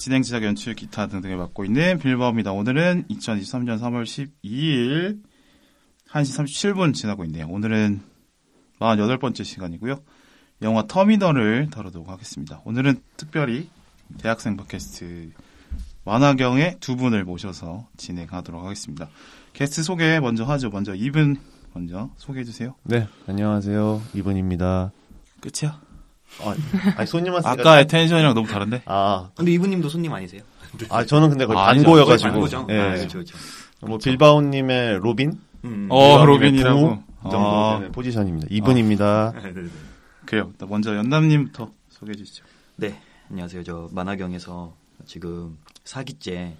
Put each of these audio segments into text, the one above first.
진행, 제작, 연출, 기타 등등을 맡고 있는 빌버입니다. 오늘은 2023년 3월 12일 1시 37분 지나고 있네요. 오늘은 48번째 시간이고요. 영화 터미널을 다루도록 하겠습니다. 오늘은 특별히 대학생 팟캐스트 만화경의 두 분을 모셔서 진행하도록 하겠습니다. 게스트 소개 먼저 하죠. 먼저 이분 먼저 소개해 주세요. 네, 안녕하세요. 이분입니다. 끝이야? 아, 아니, 손님 왔으니까. 아까의 텐션이랑 너무 다른데? 아, 근데 이분님도 손님 아니세요? 아, 저는 근데 거의 아, 단고여가지고. 단고죠? 예. 아, 그렇죠, 그렇죠. 뭐, 빌바오님의 로빈? 음. 어, 빌바오님의 로빈이라고. 부모 정도 아. 포지션입니다. 이분입니다. 네, 네, 네. 그래요. 먼저 연남님부터 소개해 주시죠. 네, 안녕하세요. 저 만화경에서 지금 사기째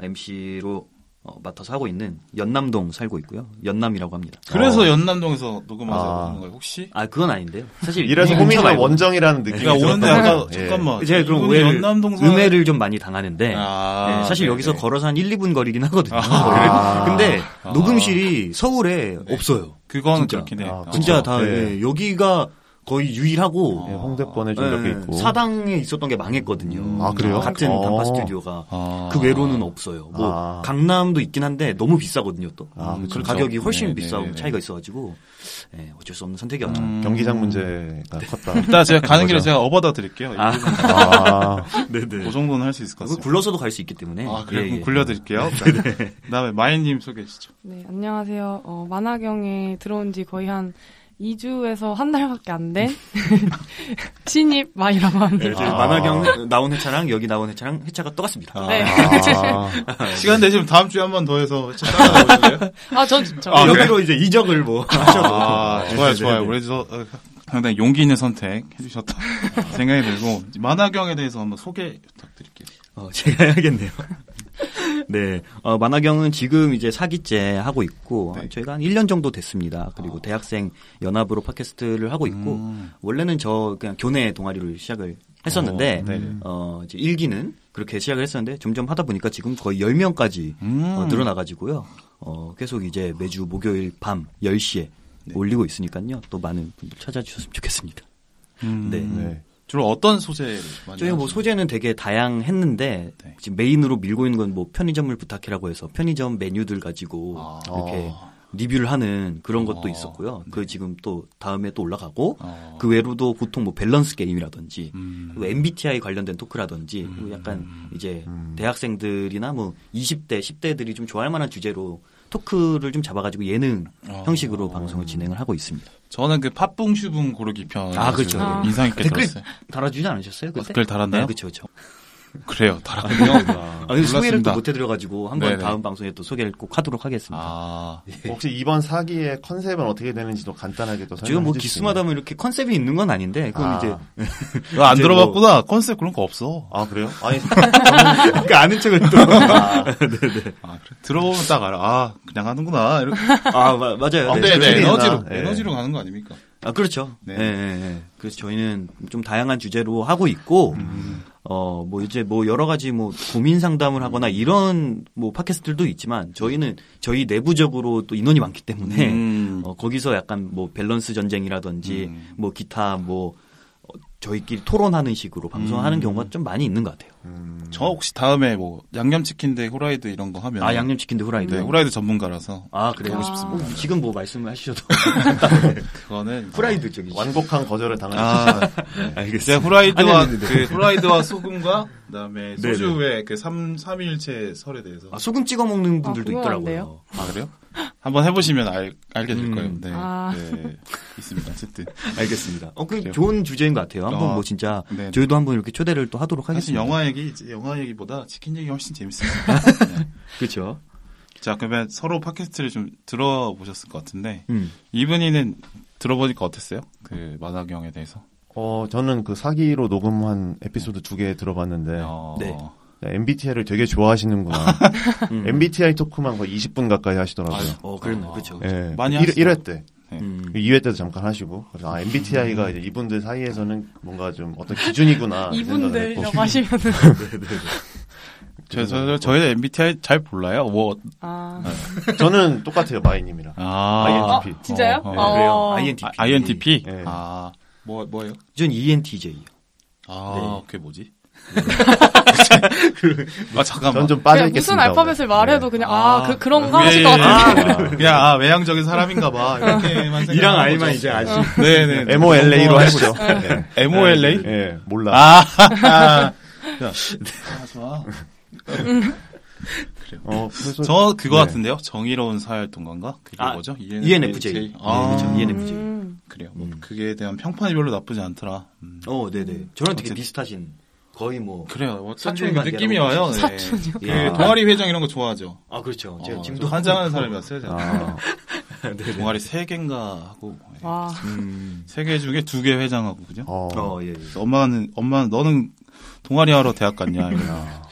MC로 어, 맡아서 하고 있는 연남동 살고 있고요. 연남이라고 합니다. 그래서 어. 연남동에서 녹음하자고 아. 하는 거예요, 혹시? 아, 그건 아닌데요. 사실 이래서 이 호민이가. 원정이라는 느낌이 그러니까 오는데 아까 예. 잠깐만. 제가 그럼 오해를, 음해를 좀 많이 당하는데 아, 네, 사실 네네. 여기서 걸어서 한 1, 2분 거리긴 하거든요. 아. 근데 아. 녹음실이 서울에 없어요. 그거는 진짜. 그렇긴 해. 아, 어. 진짜 다 네. 예, 여기가 거의 유일하고 예, 홍대권에 좀 몇개 예, 있고. 사당에 있었던 게 망했거든요. 아, 그래요? 같은 어. 단파 스튜디오가 아. 그 외로는 없어요. 뭐 아. 강남도 있긴 한데 너무 비싸거든요. 또 아, 음, 그렇죠. 가격이 훨씬 네, 비싸고 네, 네. 차이가 있어가지고 예, 어쩔 수 없는 선택이었죠. 음. 경기장 문제가 컸다. 이따 제가 가는 길에. 제가 업어다 드릴게요. 아. 아, 네네. 그 정도는 할 수 있을 것 같습니다. 굴러서도 갈 수 있기 때문에. 아, 그래. 예, 그럼 예. 굴려드릴게요. 그다음에 마이님 소개해 주시죠. 네, 안녕하세요. 어, 만화경에 들어온 지 거의 한 2주에서 한 달밖에 안 된 신입 마이라고 합니다. 네, 아. 만화경 나온 회차랑 여기 나온 회차랑 회차가 똑같습니다. 아. 네. 아, 시간 되시면 다음 주에 한 번 더 해서 따라가보실래요? 아, 전 진짜. 아, 여기로 이제 이적을 뭐 하셔도. 아, 좋아요, 네, 좋아요. 네, 네. 그래서 어, 상당히 용기 있는 선택 해주셨다 생각이 들고 만화경에 대해서 한번 소개 부탁드릴게요. 어, 제가 해야겠네요. 네, 어, 만화경은 지금 이제 사기째 하고 있고, 네. 저희가 한 1년 정도 됐습니다. 그리고 대학생 연합으로 팟캐스트를 하고 있고, 음. 원래는 저 그냥 교내 동아리를 시작을 했었는데, 어, 네. 어, 이제 일기는 그렇게 시작을 했었는데, 점점 하다 보니까 지금 거의 10명까지 음. 어, 늘어나 가지고요. 어, 계속 이제 매주 목요일 밤 10시에 네. 올리고 있으니까요. 또 많은 분들 찾아주셨으면 좋겠습니다. 음. 네. 네. 주로 어떤 소재를 많이 저희가 뭐? 소재는 되게 다양했는데 네. 지금 메인으로 밀고 있는 건 뭐 편의점을 부탁해라고 해서 편의점 메뉴들 가지고 아. 이렇게 어. 리뷰를 하는 그런 것도 어. 있었고요. 네. 그 지금 또 다음에 또 올라가고 어. 그 외로도 보통 뭐 밸런스 게임이라든지 음. MBTI 관련된 토크라든지 그리고 약간 이제 대학생들이나 뭐 20대, 10대들이 좀 좋아할 만한 주제로 토크를 좀 잡아가지고 예능 어. 형식으로 방송을 진행을 하고 있습니다. 저는 그 팥붕 슈붕 고르기 편. 아, 그렇죠. 아. 인상 깊게 댓글 들었어요. 달아주지 않으셨어요? 그때? 댓글 달았나요? 네, 그렇죠, 그렇죠. 그래요. 달았군요. 아, 근데 소개를 또 몰랐습니다. 못 해드려가지고 한번 네네. 다음 방송에 또 소개를 꼭 하도록 하겠습니다. 아, 혹시 이번 사기의 컨셉은 어떻게 되는지도 간단하게 또 지금 뭐 설명해 수 기스마다 뭐 이렇게 컨셉이 있는 건 아닌데 그건 아. 이제 이거 안 이제 들어봤구나. 컨셉 그런 거 없어. 아, 그래요? 아니, 그 아는 척을 또. 아, 그래. 들어보면 딱 알아. 아, 그냥 하는구나. 이렇게. 아, 마- 맞아요. 아, 네, 네, 네, 네. 에너지로, 네. 에너지로 가는 거 아닙니까? 아, 그렇죠. 네. 네. 네, 네. 그래서 저희는 좀 다양한 주제로 하고 있고, 음. 어, 뭐 이제 뭐 여러 가지 뭐 고민 상담을 하거나 이런 뭐 팟캐스트들도 있지만 저희는 저희 내부적으로 또 인원이 많기 때문에 음. 어, 거기서 약간 뭐 밸런스 전쟁이라든지 음. 뭐 기타 뭐 어, 저희끼리 토론하는 식으로 방송하는 음. 경우가 좀 많이 있는 것 같아요. 저 혹시 다음에 뭐, 양념치킨 대 후라이드 이런 거 하면. 아, 양념치킨 대 후라이드. 네, 후라이드 전문가라서. 아, 그래요? 하고 싶습니다. 어, 지금 뭐 말씀을 하시셔도. 그거는. 후라이드 쪽이죠. 완곡한 거절을 당하셨 아, 알겠습니다. 제가 후라이드와, 아니, 아니, 아니, 그, 후라이드와 소금과, 그 다음에 네네. 소주의 그 삼, 삼일체 설에 대해서. 아, 소금 찍어 먹는 분들도 아, 있더라고요. 아, 그래요? 한번 해보시면 알, 알게 될 음. 거예요. 네. 아. 네. 있습니다. 어쨌든. 알겠습니다. 어, 그 그래요. 좋은 주제인 것 같아요. 한번 어, 뭐 진짜 네. 저희도 한번 이렇게 초대를 또 하도록 하겠습니다. 영화 얘기, 영화 얘기보다 치킨 얘기 훨씬 재밌습니다. 네. 그렇죠. 자, 그러면 서로 팟캐스트를 좀 들어보셨을 것 같은데, 음. 이분이는 들어보니까 어땠어요? 그 만화경에 대해서. 어, 저는 그 사기로 녹음한 에피소드 두 개 들어봤는데, 어, 네. MBTI를 되게 좋아하시는구나. 음. MBTI 토크만 거의 20분 가까이 하시더라고요. 어, 그랬네. 그렇죠. 예. 많이 1, 하시죠. 1회 때. 네. 음. 2회 때도 잠깐 하시고. 그래서 아, MBTI가 이제 이분들 사이에서는 뭔가 좀 어떤 기준이구나. 이 생각을 이분들이라고 했고. 하시면은. 저, 저, 저희는 MBTI 잘 몰라요. 뭐, 아. 저는 똑같아요, 마이님이랑. 아, INTP. 진짜요? 어, 아, 그래요? 어. INTP. 아, INTP? 네. 아, 뭐, 뭐예요? 전 ENTJ요. 아, 네. 그게 뭐지? 아 잠깐만. 전좀 그냥 빠져 무슨 있겠습니다. 알파벳을 말해도 그냥 아, 아, 그, 그런가 예, 하실 것 예. 같은데. 그냥 아 외향적인 사람인가봐 이렇게만 생각. 이랑 아이만 이제 아시. 네네. MOLA로 해보죠. 네. MOLA. 예, 몰라. 아, 아, 아, 좋아. 어, 그래서 저 그거 네. 같은데요. 정의로운 사회활동가인가? 그게 아, 뭐죠? ENFJ. 아, 네, 그렇죠. ENFJ. 음. 그래요. 뭐 그게 대한 평판이 별로 나쁘지 않더라. 음. 어, 네네. 저랑 되게 어쨌든. 비슷하신 거의 뭐. 그래요. 어쩐지 사촌 그 느낌이 와요. 네. 사촌이요? 그 예. 동아리 회장 이런 거 좋아하죠. 아 그렇죠. 제가 어, 지금도 좀 환장하는 사람이었어요. 제가. 아, 동아리 세 개인가 하고 예. 와. 음. 세개 중에 두 개 회장하고 그죠? 어, 어, 예. 예. 엄마는 엄마 너는 동아리 하러 대학 갔냐? 이러면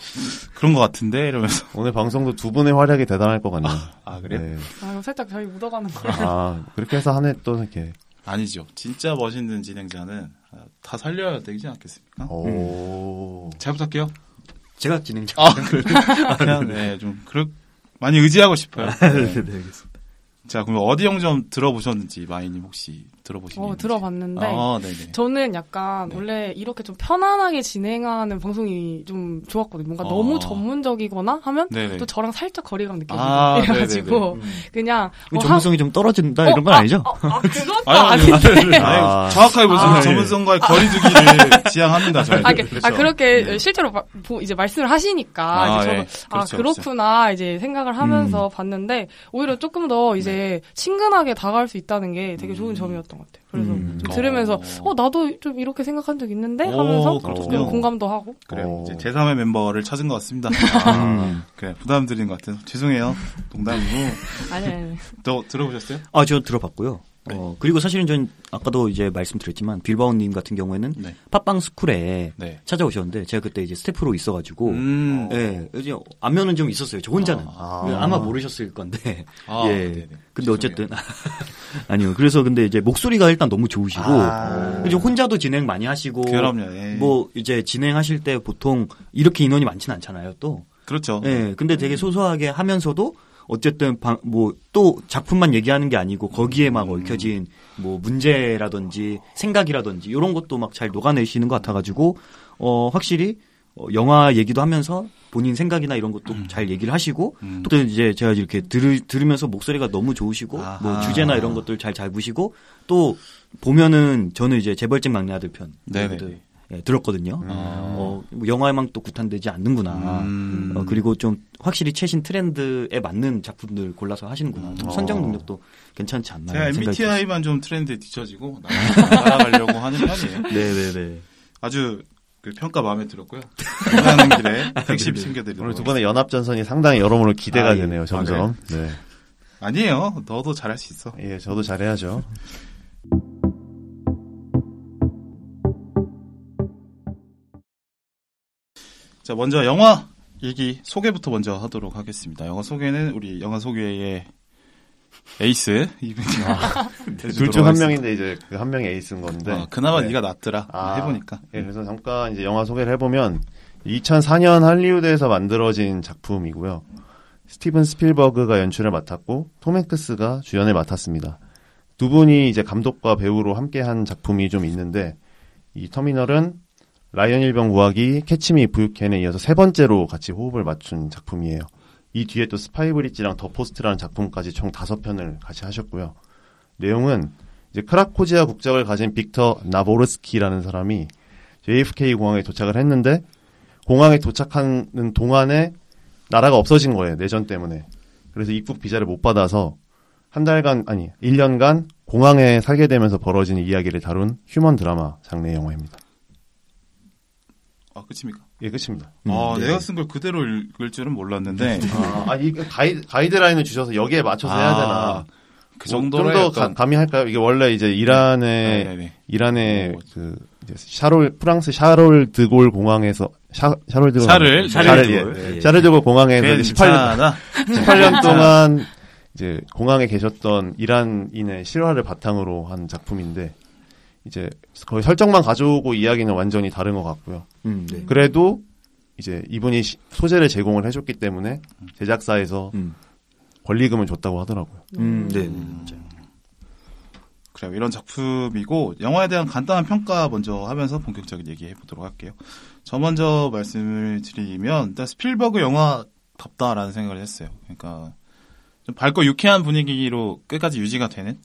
그런 것 같은데 이러면서 오늘 방송도 두 분의 활약이 대단할 것 같네요. 아 그래요? 네. 아, 이거 살짝 저희 묻어가는 거. 아, 그렇게 해서 한 해 또 이렇게, 아니죠. 진짜 멋있는 진행자는 아, 다 살려야 되지 않겠습니까? 오. 잘 부탁해요. 제가 진행자. 아, 그냥 네, 좀 그렇 많이 의지하고 싶어요. 네, 네. 네, 알겠습니다. 자, 그럼 어디 영점 들어보셨는지 마이님 혹시 들어보신 게 어. 들어봤는데. 아, 네네. 저는 약간 네. 원래 이렇게 좀 편안하게 진행하는 방송이 좀 좋았거든요. 뭔가 어. 너무 전문적이거나 하면 네네. 또 저랑 살짝 거리감 느껴지고 아, 이래가지고 음. 그냥 어, 전문성이 좀 떨어진다 하- 이런 건 어, 아니죠? 아, 아, 아, 그것도 아닌데. 아. 정확하게 보시면 아, 예. 전문성과의 거리두기를 지향합니다, 저희. 아, 그, 아, 그렇게 실제로 마- 보- 이제 말씀을 하시니까 아, 이제 저도 예. 아 그렇죠, 그렇구나 이제 생각을 하면서 음. 봤는데 오히려 조금 더 이제 친근하게 다가갈 수 있다는 게 되게 좋은 음. 점이었던 것 같아요. 그래서 음. 좀 들으면서 어. 어 나도 좀 이렇게 생각한 적 있는데 오, 하면서. 좀 공감도 하고 그래요. 오. 이제 제3의 멤버를 찾은 것 같습니다. 음. 그래, 부담 드린 것 같아서 죄송해요. 농담이고. 아니 아니 또 들어보셨어요? 아, 저 들어봤고요. 네. 어, 그리고 사실은 전 아까도 이제 말씀드렸지만 빌바오님 같은 경우에는 네. 팟빵 스쿨에 네. 찾아오셨는데 제가 그때 이제 스태프로 있어가지고 음. 예, 이제 안면은 좀 있었어요. 저 혼자는 아. 아. 마 모르셨을 건데 아, 예. 네네. 근데 어쨌든 아니요. 그래서 근데 이제 목소리가 일단 너무 좋으시고 아. 이제 혼자도 진행 많이 하시고 그럼요. 예. 뭐 이제 진행하실 때 보통 이렇게 인원이 많지는 않잖아요. 또 그렇죠. 예, 근데 되게 소소하게 하면서도 어쨌든 뭐 또 작품만 얘기하는 게 아니고 거기에 막 얽혀진 뭐 문제라든지 생각이라든지 이런 것도 막 잘 녹아내시는 것 같아가지고 어 확실히 어, 영화 얘기도 하면서 본인 생각이나 이런 것도 잘 얘기를 하시고 음. 또 이제 제가 이렇게 들, 들으면서 목소리가 너무 좋으시고 아하. 뭐 주제나 이런 것들 잘 잡으시고 또 보면은 저는 이제 재벌집 막내 아들 편 네네. 예, 들었거든요. 아. 어, 뭐 영화에만 또 구탄되지 않는구나. 음. 어, 그리고 좀 확실히 최신 트렌드에 맞는 작품들 골라서 하시는구나. 좀 어. 선정 능력도 괜찮지 않나. 제가. MBTI만 좀 트렌드에 뒤처지고 나아가려고 하는 편이에요. 네네네. 아주 그 평가 마음에 들었고요. 가는 길에 핵심 챙겨드리도록. 오늘 두 분의 연합 전선이 상당히 여러모로 기대가 아, 예. 되네요, 점점. 네. 아니에요. 너도 잘할 수 있어. 예, 저도 잘해야죠. 자, 먼저 영화 얘기 소개부터 먼저 하도록 하겠습니다. 영화 소개는 우리 영화 소개의 에이스 이분이 둘중 한 명인데 이제 그 한 명이 에이스인 건데. 어, 그나마 네. 네가 낫더라. 아. 해보니까. 예, 그래서 잠깐 이제 영화 소개를 해보면 2004년 할리우드에서 만들어진 작품이고요. 스티븐 스필버그가 연출을 맡았고 톰 행크스가 주연을 맡았습니다. 두 분이 이제 감독과 배우로 함께한 작품이 좀 있는데 이 터미널은 라이언 일병 구하기 캐치미 부유캔에 이어서 세 번째로 같이 호흡을 맞춘 작품이에요. 이 뒤에 또 스파이 브릿지랑 The Post라는 작품까지 총 다섯 편을 같이 하셨고요. 내용은 이제 크라코지아 국적을 가진 빅터 나보르스키라는 사람이 JFK 공항에 도착을 했는데 공항에 도착하는 동안에 나라가 없어진 거예요. 내전 때문에. 그래서 입국 비자를 못 받아서 한 달간 아니 1년간 공항에 살게 되면서 벌어지는 이야기를 다룬 휴먼 드라마 장르 영화입니다. 아, 끝입니까? 예, 끝입니다. 아, 네. 내가 쓴 걸 그대로 읽을 줄은 몰랐는데. 아, 아, 이 가이드, 가이드라인을 주셔서 여기에 맞춰서 해야 되나. 그 정도로 좀더 약간- 감히 할까요? 이게 원래 이제 이란의 네 네 네. 이란의 어. 그 이제 샤롤 프랑스 샤롤 드골 공항에서 샤, 샤롤 드골 샤를, 샤를 샤를 예. 드골. 예. 샤를 드골 공항에서 이제 18년 괜찮아. 18년 동안 이제 공항에 계셨던 이란인의 실화를 바탕으로 한 작품인데 이제 거의 설정만 가져오고 이야기는 완전히 다른 것 같고요. 음, 네. 그래도 이제 이분이 시- 소재를 제공을 해줬기 때문에 제작사에서 음, 권리금을 줬다고 하더라고요. 음, 네, 네, 맞아요. 그래요. 이런 작품이고 영화에 대한 간단한 평가 먼저 하면서 본격적인 얘기해 보도록 할게요. 저 먼저 말씀을 드리면 일단 스필버그 영화 덥다라는 생각을 했어요. 그러니까 좀 밝고 유쾌한 분위기로 끝까지 유지가 되는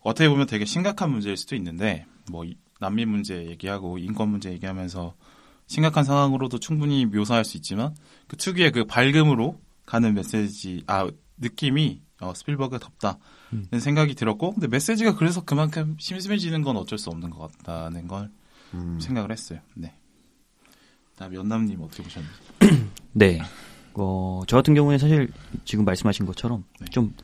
어떻게 보면 되게 심각한 문제일 수도 있는데 뭐 이- 난민 문제 얘기하고 인권 문제 얘기하면서 심각한 상황으로도 충분히 묘사할 수 있지만 그 특유의 그 밝음으로 가는 메시지 아 느낌이 어, 스필버그 덥다는 생각이 들었고 근데 메시지가 그래서 그만큼 심심해지는 건 어쩔 수 없는 것 같다는 걸 음. 생각을 했어요. 네. 다음 연남님 어떻게 보셨나요? 네. 어, 저 같은 경우에 사실 지금 말씀하신 것처럼 네. 좀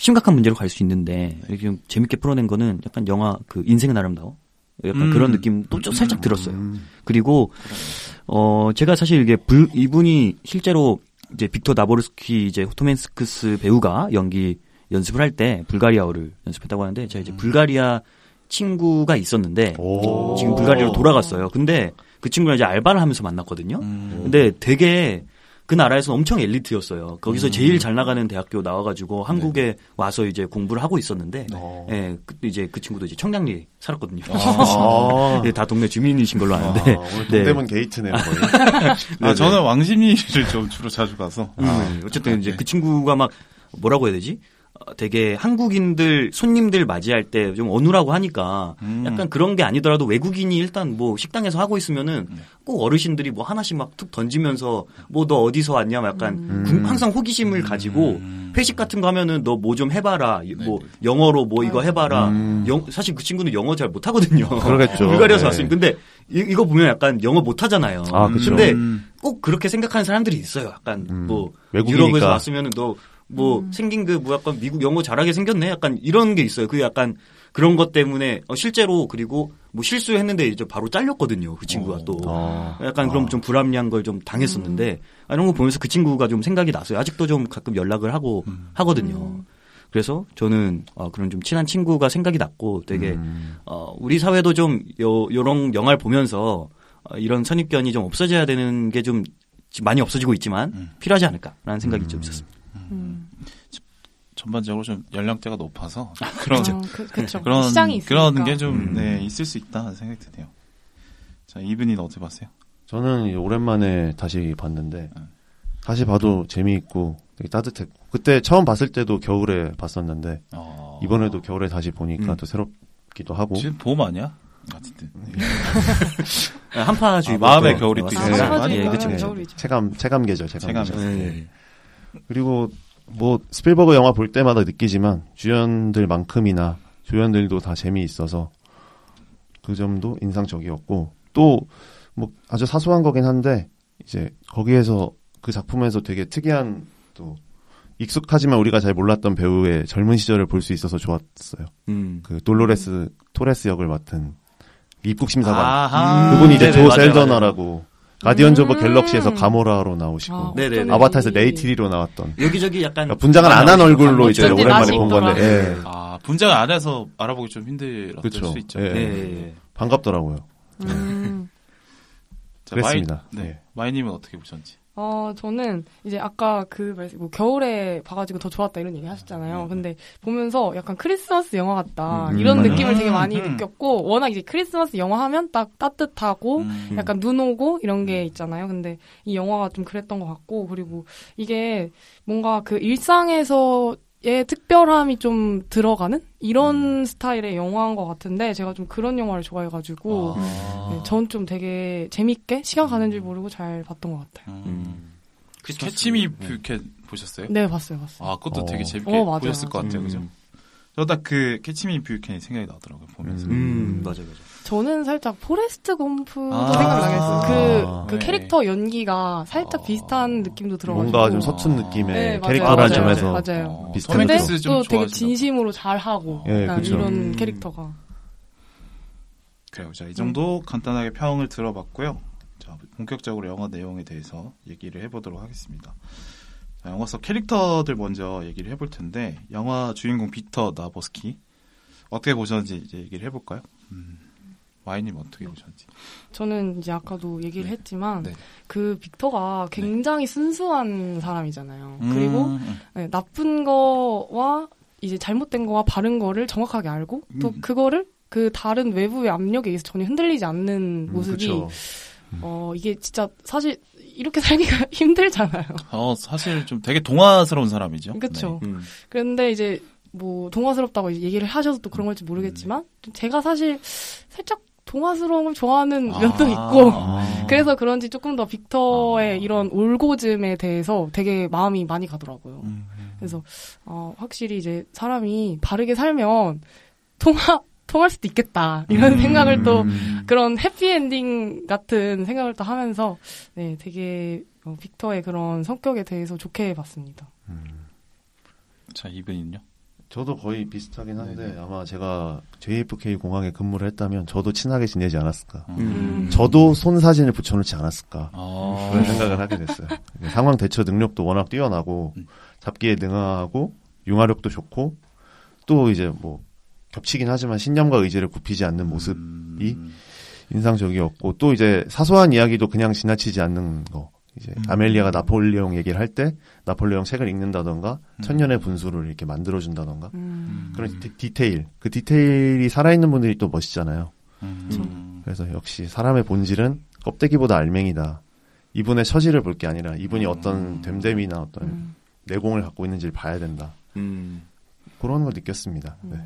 심각한 문제로 갈 수 있는데 이렇게 좀 재밌게 풀어낸 거는 약간 영화 그 인생은 아름다워. 약간 음. 그런 느낌도 좀 살짝 들었어요. 음. 그리고 어 제가 사실 이게 불 이분이 실제로 이제 빅터 나보르스키 이제 호토멘스크스 배우가 연기 연습을 할 때 불가리아어를 연습했다고 하는데 제가 이제 불가리아 친구가 있었는데 오. 지금 불가리아로 돌아갔어요. 근데 그 친구랑 이제 알바를 하면서 만났거든요. 음. 근데 되게 그 나라에서 엄청 엘리트였어요. 거기서 제일 잘 나가는 대학교 나와가지고 한국에 와서 이제 공부를 하고 있었는데, 어. 예, 그, 이제 그 친구도 이제 청량리 살았거든요. 아. 예, 다 동네 주민이신 걸로 아는데. 아, 오늘 동대문 게이트네요, 거의. 아 네네. 저는 왕십리를 좀 주로 자주 가서 음, 어쨌든 이제 네. 그 친구가 막 뭐라고 해야 되지? 어, 되게 한국인들 손님들 맞이할 때 좀 어눌하고 하니까 음. 약간 그런 게 아니더라도 외국인이 일단 뭐 식당에서 하고 있으면은 네. 꼭 어르신들이 뭐 하나씩 막 툭 던지면서 뭐 너 어디서 왔냐 막 약간 음. 궁- 항상 호기심을 가지고 음. 회식 같은 거 하면은 너 뭐 좀 해봐라 뭐 네. 영어로 뭐 이거 해봐라 음. 영- 사실 그 친구는 영어 잘 못하거든요 그러겠죠. 불가리아에서 네. 왔으니 근데 이, 거 보면 약간 영어 못하잖아요 아, 그쵸. 근데 음. 꼭 그렇게 생각하는 사람들이 있어요. 약간 음, 뭐 외국이니까. 유럽에서 왔으면은 너 뭐 생긴 그 뭐 약간 미국 영어 잘하게 생겼네. 약간 이런 게 있어요. 그 약간 그런 것 때문에 어, 실제로 그리고 뭐 실수했는데 이제 바로 잘렸거든요. 그 친구가 어. 또 아. 약간 그럼 좀 불합리한 걸 좀 당했었는데 아, 이런 거 보면서 그 친구가 좀 생각이 났어요. 아직도 좀 가끔 연락을 하고 하거든요. 그래서 저는 어, 그런 좀 친한 친구가 생각이 났고 되게 음. 어, 우리 사회도 좀 요, 요런 영화를 보면서 어, 이런 선입견이 좀 없어져야 되는 게 좀 많이 없어지고 있지만 음. 필요하지 않을까라는 생각이 좀 있었습니다. 음. 전반적으로 좀 연령대가 높아서 그런 어, 그. 그런 시장이. 그런 게좀 음. 네, 있을 수 있다는 생각이 드네요. 자 이분이 어떻게 봤어요? 저는 오랜만에 다시 봤는데 음. 다시 봐도 재미있고 되게 따뜻했고 그때 처음 봤을 때도 겨울에 봤었는데 어... 이번에도 겨울에 다시 보니까 음. 또 새롭기도 하고 지금 봄 아니야? 어쨌든 한파주의보 아, 마음의 또 겨울이 또 아, 있어요. 왔습니다. 많이 예. 겨울이죠. 체감 체감 계절 체감, 체감 계절. 계절. 네. 그리고 뭐 스필버그 영화 볼 때마다 느끼지만 주연들만큼이나 조연들도 다 재미있어서 그 점도 인상적이었고 또 뭐 아주 사소한 거긴 한데 이제 거기에서 그 작품에서 되게 특이한 또 익숙하지만 우리가 잘 몰랐던 배우의 젊은 시절을 볼 수 있어서 좋았어요. 음. 그 돌로레스 토레스 역을 맡은 입국 심사관 아하. 그분이 이제 네네, 조 맞아요, 샐다나라고 Guardians of 음. Galaxy에서 가모라로 나오시고 아, 네네네. 아바타에서 네이티리로 나왔던 여기저기 약간 그러니까 분장을 안 한 얼굴로 이제 어쩐지 오랜만에 본 건데. 예. 아 분장 안 해서 알아보기 좀 힘들었을 그쵸. 수 있죠. 예. 예, 예, 예. 반갑더라고요. 음. 자, 그랬습니다. 마이, 네. 예. 마이님은 어떻게 보셨는지? 어, 저는 이제 아까 그 말씀, 뭐 겨울에 봐가지고 더 좋았다 이런 얘기 하셨잖아요. 근데 보면서 약간 크리스마스 영화 같다. 음, 이런 맞아요. 느낌을 되게 많이 음. 느꼈고, 워낙 이제 크리스마스 영화 하면 딱 따뜻하고, 음. 약간 눈 오고 이런 게 있잖아요. 근데 이 영화가 좀 그랬던 것 같고, 그리고 이게 뭔가 그 일상에서 의 특별함이 좀 들어가는 이런 스타일의 영화인 것 같은데, 제가 좀 그런 영화를 좋아해가지고, 아. 네, 전좀 되게 재밌게 시간 가는 줄 모르고 잘 봤던 것 같아요. 음. 음. Catch Me 네. If You Can 보셨어요? 네, 봤어요, 봤어요. 아 그것도 어. 되게 재밌게 어, 맞아요, 보셨을 것 맞아요. 같아요, 그죠? 음. 저 딱 그 캐치미 뷰캣이 생각이 나더라고요 보면서. 음. 음, 맞아요, 맞아요. 저는 살짝 포레스트 검프도 아. 생각나겠어요. 아. 그, 그 네. 캐릭터 연기가 살짝 어. 비슷한 느낌도 들어가지고. 뭔가 좀 서툰 느낌의 네, 캐릭터라는 맞아요, 점에서 맞아요. 어, 비슷한 근데 또 되게 진심으로 잘하고 그쵸. 이런 음. 캐릭터가. 그래요. 자, 이 정도 간단하게 평을 들어봤고요. 자, 본격적으로 영화 내용에 대해서 얘기를 해보도록 하겠습니다. 자, 영화 속 캐릭터들 먼저 얘기를 해볼 텐데, 영화 주인공 비터 나보스키. 어떻게 보셨는지 이제 얘기를 해볼까요? 음, 마이님 어떻게 보셨는지. 저는 이제 아까도 얘기를 네. 했지만 네. 그 빅터가 굉장히 순수한 사람이잖아요. 음, 그리고 음, 네, 나쁜 거와 이제 잘못된 거와 바른 거를 정확하게 알고 또 음. 그거를 그 다른 외부의 압력에 의해서 전혀 흔들리지 않는 음, 모습이 그쵸. 어 이게 진짜 사실 이렇게 살기가 힘들잖아요. 어, 사실 좀 되게 동화스러운 사람이죠. 그렇죠. 음. 그런데 이제 뭐 동화스럽다고 얘기를 하셔서 또 그런 걸지 모르겠지만 제가 사실 살짝 동화스러운 걸 좋아하는 네. 면도 아, 있고 아. 그래서 그런지 조금 더 빅터의 아. 이런 올고즘에 대해서 되게 마음이 많이 가더라고요. 음. 그래서 어, 확실히 이제 사람이 바르게 살면 통하 통할 수도 있겠다 이런 음. 생각을 또 그런 해피엔딩 같은 생각을 또 하면서 네 되게 어, 빅터의 그런 성격에 대해서 좋게 봤습니다. 자, 이분은요? 저도 거의 비슷하긴 한데 네네. 아마 제가 JFK 공항에 근무를 했다면 저도 친하게 지내지 않았을까. 음. 저도 손 사진을 붙여놓지 않았을까. 아. 그런 생각을 하게 됐어요. 상황 대처 능력도 워낙 뛰어나고 음. 잡기에 능하고 융화력도 좋고 또 이제 뭐 겹치긴 하지만 신념과 의지를 굽히지 않는 모습이 음. 인상적이었고 또 이제 사소한 이야기도 그냥 지나치지 않는 거. 이제 음. 아멜리아가 나폴레옹 얘기를 할 때 나폴레옹 책을 읽는다던가 음. 천년의 분수를 이렇게 만들어준다던가 음. 그런 디, 디테일 그 디테일이 살아있는 분들이 또 멋있잖아요. 음. 그래서 역시 사람의 본질은 껍데기보다 알맹이다. 이분의 처지를 볼 게 아니라 이분이 음. 어떤 됨됨이나 어떤 음. 내공을 갖고 있는지를 봐야 된다. 음. 그런 걸 느꼈습니다. 네.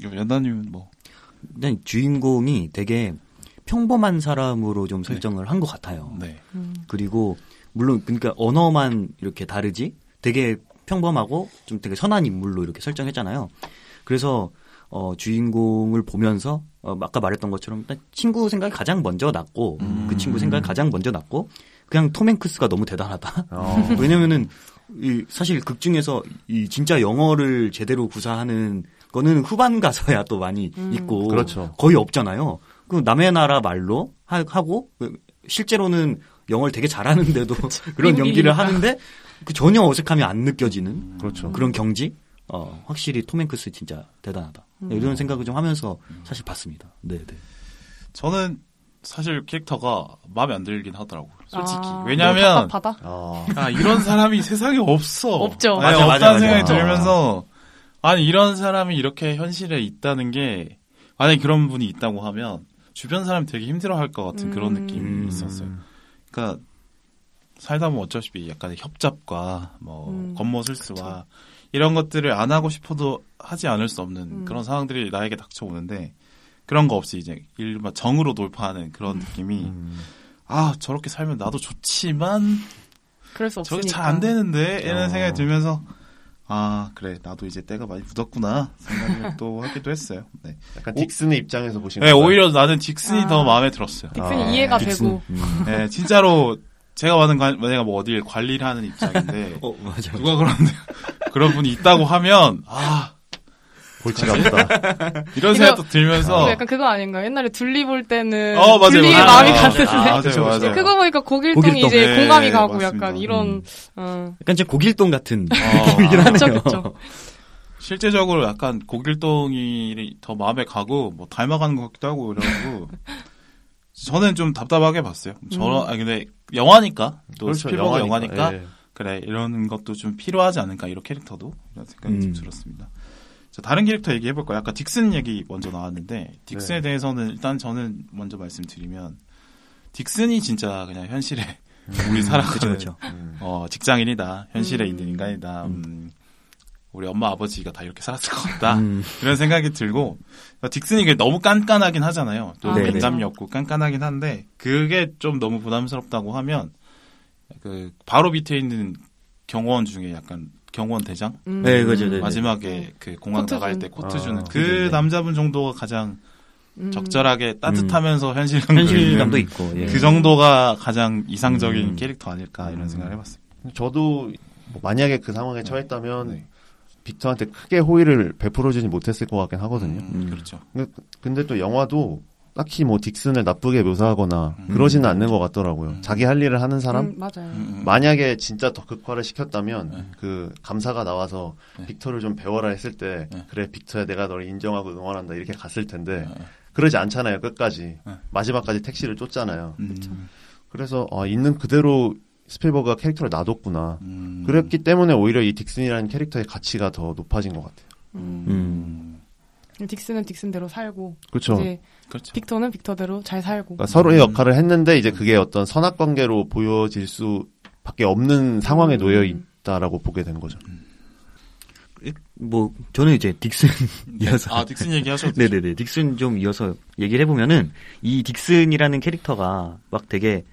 이거 연다님은 뭐. 일단 주인공이 되게 평범한 사람으로 좀 설정을 한 것 같아요. 네. 음. 그리고 물론 그러니까 언어만 이렇게 다르지 되게 평범하고 좀 되게 선한 인물로 이렇게 설정했잖아요. 그래서 어 주인공을 보면서 어 아까 말했던 것처럼 일단 친구 생각이 가장 먼저 났고 음. 그 친구 생각이 가장 먼저 났고 그냥 톰 행크스가 너무 대단하다. 어, 왜냐면은 이 사실 극 중에서 이 진짜 영어를 제대로 구사하는 거는 후반 가서야 또 많이 음. 있고 그렇죠. 거의 없잖아요. 그 남의 나라 말로 하, 고 실제로는 영어를 되게 잘하는데도 그런. 연기를 하는데 그 전혀 어색함이 안 느껴지는 그렇죠. 그런 경지. 어, 확실히 톰 행크스 진짜 대단하다. 음. 이런 생각을 좀 하면서 사실 봤습니다. 네, 네. 저는 사실 캐릭터가 마음에 안 들긴 하더라고요. 솔직히. 아, 왜냐면, 너무 답답하다. 어, 아, 이런 사람이 세상에 없어. 없죠. 네, 맞아, 없다는 맞아, 맞아. 생각이 어. 들면서, 아니, 이런 사람이 이렇게 현실에 있다는 게, 만약에 그런 분이 있다고 하면, 주변 사람이 되게 힘들어 할 것 같은 그런 음. 느낌이 음. 있었어요. 그러니까, 살다 보면 어차피 약간의 협잡과, 뭐, 음. 권모술수와, 이런 것들을 안 하고 싶어도 하지 않을 수 없는 음. 그런 상황들이 나에게 닥쳐오는데, 그런 거 없이 이제, 일반 정으로 돌파하는 그런 느낌이, 음. 아, 저렇게 살면 나도 좋지만, 그럴 수 없으니까. 저게 잘 안 되는데 이런 어. 생각이 들면서 아 그래 나도 이제 때가 많이 묻었구나 생각을 또 하기도 했어요. 네, 약간 오- 딕슨의 입장에서 보시면 네, 오히려 나는 딕슨이 아. 더 마음에 들었어요. 딕슨이 아, 이해가 딕슨. 되고. 음. 네, 진짜로 제가 관, 내가 뭐 어딜 관리를 하는 입장인데 어, 맞아. 누가 그런데 그런 분이 있다고 하면 아 골치가 아프다. 이런 생각도 들면서 약간 그거 아닌가요? 옛날에 둘리 볼 때는 어, 맞아요, 둘리의 맞아요. 마음이 아, 갔는데 아, 맞아요, 맞아요. 그거 보니까 고길동이 고길동. 이제 네, 공감이 가고 맞습니다. 약간 이런 어, 약간 제 고길동 같은 어, 느낌이긴 아, 하네요. 그쵸, 그쵸. 실제적으로 약간 고길동이 더 마음에 가고 뭐 닮아가는 것 같기도 하고 이러고 저는 좀 답답하게 봤어요. 저런 아 근데 영화니까 또 스필버그 영화니까 예. 그래 이런 것도 좀 필요하지 않을까 이런 캐릭터도 이런 생각이 음. 좀 들었습니다. 자 다른 캐릭터 얘기해 볼까요? 아까 딕슨 얘기 먼저 나왔는데 딕슨에 네. 대해서는 일단 저는 먼저 말씀드리면 딕슨이 진짜 그냥 현실에 우리 살아가는 그쵸, 그쵸. 음. 어, 직장인이다. 현실에 음. 있는 인간이다. 음, 우리 엄마 아버지가 다 이렇게 살았을 것 같다. 음. 이런 생각이 들고 딕슨이 너무 깐깐하긴 하잖아요. 또 아, 네네. 면담이 없고 깐깐하긴 한데 그게 좀 너무 부담스럽다고 하면 그 바로 밑에 있는 경호원 중에 약간 경호원 대장 음. 네, 그죠, 네, 네. 마지막에 그 공항 코트 나갈 준. 때 코트 아, 주는 그 네네. 남자분 정도가 가장 음. 적절하게 따뜻하면서 현실감 현실감도 있는 있고. 예. 그 정도가 가장 이상적인 음. 캐릭터 아닐까 이런 음. 생각을 해봤습니다. 저도 뭐 만약에 그 상황에 처했다면 네. 빅터한테 크게 호의를 베풀어주지 못했을 것 같긴 하거든요. 음, 그렇죠. 근데 또 영화도 딱히 뭐 딕슨을 나쁘게 묘사하거나 음. 그러지는 않는 것 같더라고요. 음. 자기 할 일을 하는 사람 음, 맞아요. 음, 음. 만약에 진짜 더 극화를 시켰다면 네. 그 감사가 나와서 네. 빅터를 좀 배워라 했을 때 네. 그래 빅터야 내가 너를 인정하고 응원한다 이렇게 갔을 텐데 네. 그러지 않잖아요 끝까지 네. 마지막까지 택시를 쫓잖아요. 음, 그래서 어, 있는 그대로 스필버그가 캐릭터를 놔뒀구나. 음. 그랬기 때문에 오히려 이 딕슨이라는 캐릭터의 가치가 더 높아진 것 같아요. 음. 음. 딕슨은 딕슨대로 살고 그렇죠. 이제 그렇죠. 빅터는 빅터대로 잘 살고. 그러니까 서로의 음. 역할을 했는데 이제 그게 어떤 선악 관계로 보여질 수밖에 없는 상황에 음. 놓여 있다라고 보게 되는 거죠. 뭐 저는 이제 딕슨 이어서 아, 딕슨 얘기하셔도. 네네네 딕슨 좀 이어서 얘기를 해보면은 이 딕슨이라는 캐릭터가 막 되게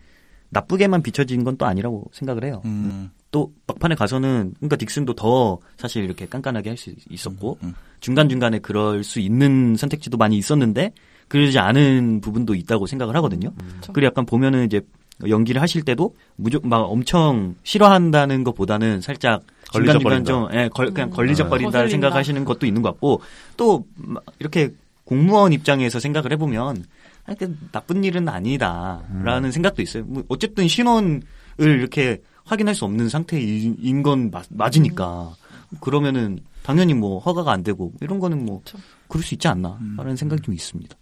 나쁘게만 비춰진 건 또 아니라고 생각을 해요. 음. 또 막판에 가서는 그러니까 딕슨도 더 사실 이렇게 깐깐하게 할 수 있었고 음. 중간 중간에 그럴 수 있는 선택지도 많이 있었는데 그러지 않은 부분도 있다고 생각을 하거든요. 그렇죠. 그리고 약간 보면은 이제 연기를 하실 때도 무조 막 엄청 싫어한다는 것보다는 살짝 중간 중간 걸리적거린다. 좀 예, 걸, 그냥 음. 걸리적거린다 거슬린다. 생각하시는 것도 있는 것 같고 또막 이렇게 공무원 입장에서 생각을 해보면 아, 그 나쁜 일은 아니다라는 생각도 있어요. 뭐 어쨌든 신원을 이렇게 확인할 수 없는 상태인 건 맞, 맞으니까 그러면은 당연히 뭐 허가가 안 되고 이런 거는 뭐 그렇죠. 그럴 수 있지 않나라는 생각이 좀 있습니다.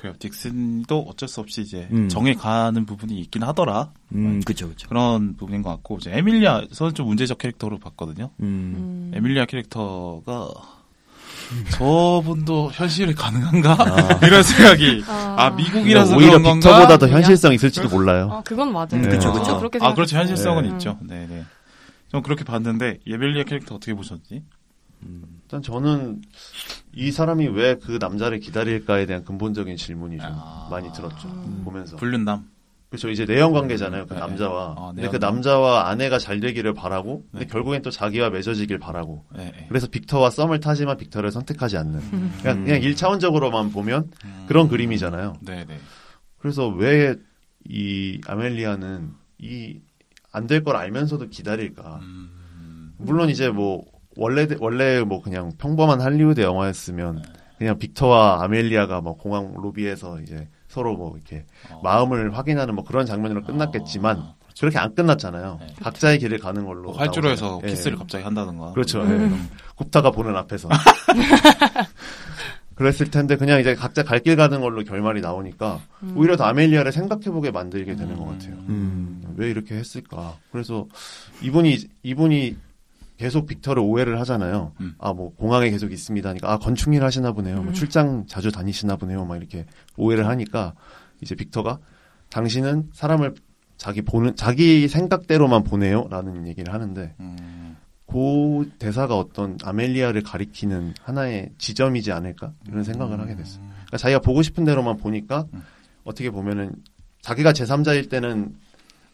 그래요. 딕슨도 어쩔 수 없이 이제 음. 정에 가는 부분이 있긴 하더라. 음, 그렇죠, 그렇죠. 그런 부분인 것 같고 이제 에밀리아 저는 좀 문제적 캐릭터로 봤거든요. 음. 음. 에밀리아 캐릭터가 저분도 현실이 가능한가 이런 생각이 아. 아 미국이라서 오히려 그런 건가? 빅터보다 더 현실성 있을지도 몰라요. 아, 그건 맞아요. 음, 그쵸, 저도 그쵸. 그렇게 아 그렇죠. 현실성은 네. 있죠. 네 네. 좀 그렇게 봤는데 에밀리아 캐릭터 어떻게 보셨지? 일단 저는 이 사람이 왜 그 남자를 기다릴까에 대한 근본적인 질문이 좀 아. 많이 들었죠. 음. 보면서. 불륜남. 그렇죠. 이제 내연 관계잖아요. 그 네. 남자와. 아, 근데 그. 남자와 아내가 잘 되기를 바라고, 근데 네. 결국엔 또 자기와 맺어지길 바라고. 네, 네. 그래서 빅터와 썸을 타지만 빅터를 선택하지 않는. 음. 그냥, 그냥 1차원적으로만 보면 그런 그림이잖아요. 네네. 그래서 왜 이 아멜리아는 이 안 될 걸 알면서도 기다릴까? 음, 물론 이제 뭐 원래 원래 뭐 그냥 평범한 할리우드 영화였으면 그냥 빅터와 아멜리아가 뭐 공항 로비에서 이제 서로 뭐 이렇게 어. 마음을 확인하는 뭐 그런 장면으로 끝났겠지만 아, 그렇게 안 끝났잖아요. 네. 각자의 길을 가는 걸로. 뭐 활주로에서 나오잖아요. 키스를 예. 갑자기 한다던가. 그렇죠. 음. 예. 굽다가 보는 앞에서. 그랬을 텐데 그냥 이제 각자 갈 길 가는 걸로 결말이 나오니까 음. 오히려 더 아멜리아를 생각해보게 만들게 되는 것 같아요. 음. 왜 이렇게 했을까? 그래서 이분이 이분이 계속 빅터를 오해를 하잖아요. 음. 아뭐 공항에 계속 있습니다. 하니까 아 건축일 하시나 보네요. 뭐 음. 출장 자주 다니시나 보네요. 막 이렇게 오해를 하니까 이제 빅터가 당신은 사람을 자기 보는 자기 생각대로만 보내요라는 얘기를 하는데 음, 그 대사가 어떤 아멜리아를 가리키는 하나의 지점이지 않을까 이런 생각을 하게 됐어요. 그러니까 자기가 보고 싶은 대로만 보니까 음. 어떻게 보면은 자기가 제3자일 때는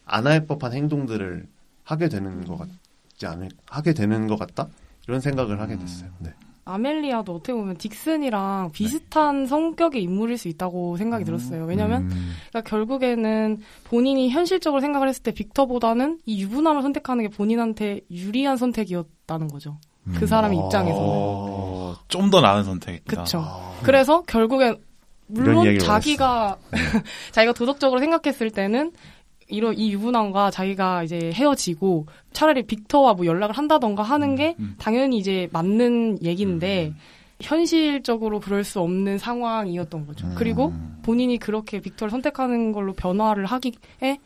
안 할 법한 행동들을 하게 되는 것 같 지 않을 하게 되는 것 같다 이런 생각을 하게 됐어요. 네. 아멜리아도 어떻게 보면 딕슨이랑 비슷한 성격의 인물일 수 있다고 생각이 들었어요. 왜냐면 음. 그러니까 결국에는 본인이 현실적으로 생각을 했을 때 빅터보다는 이 유부남을 선택하는 게 본인한테 유리한 선택이었다는 거죠. 그 사람의 입장에서는. 어, 좀더 나은 선택이다. 그쵸. 그래서 결국엔 물론 자기가 자기가 도덕적으로 생각했을 때는 이런 이 유부남과 자기가 이제 헤어지고 차라리 빅터와 뭐 연락을 한다던가 하는 게 음. 당연히 이제 맞는 얘기인데 현실적으로 그럴 수 없는 상황이었던 거죠. 음. 그리고 본인이 그렇게 빅터를 선택하는 걸로 변화를 하기에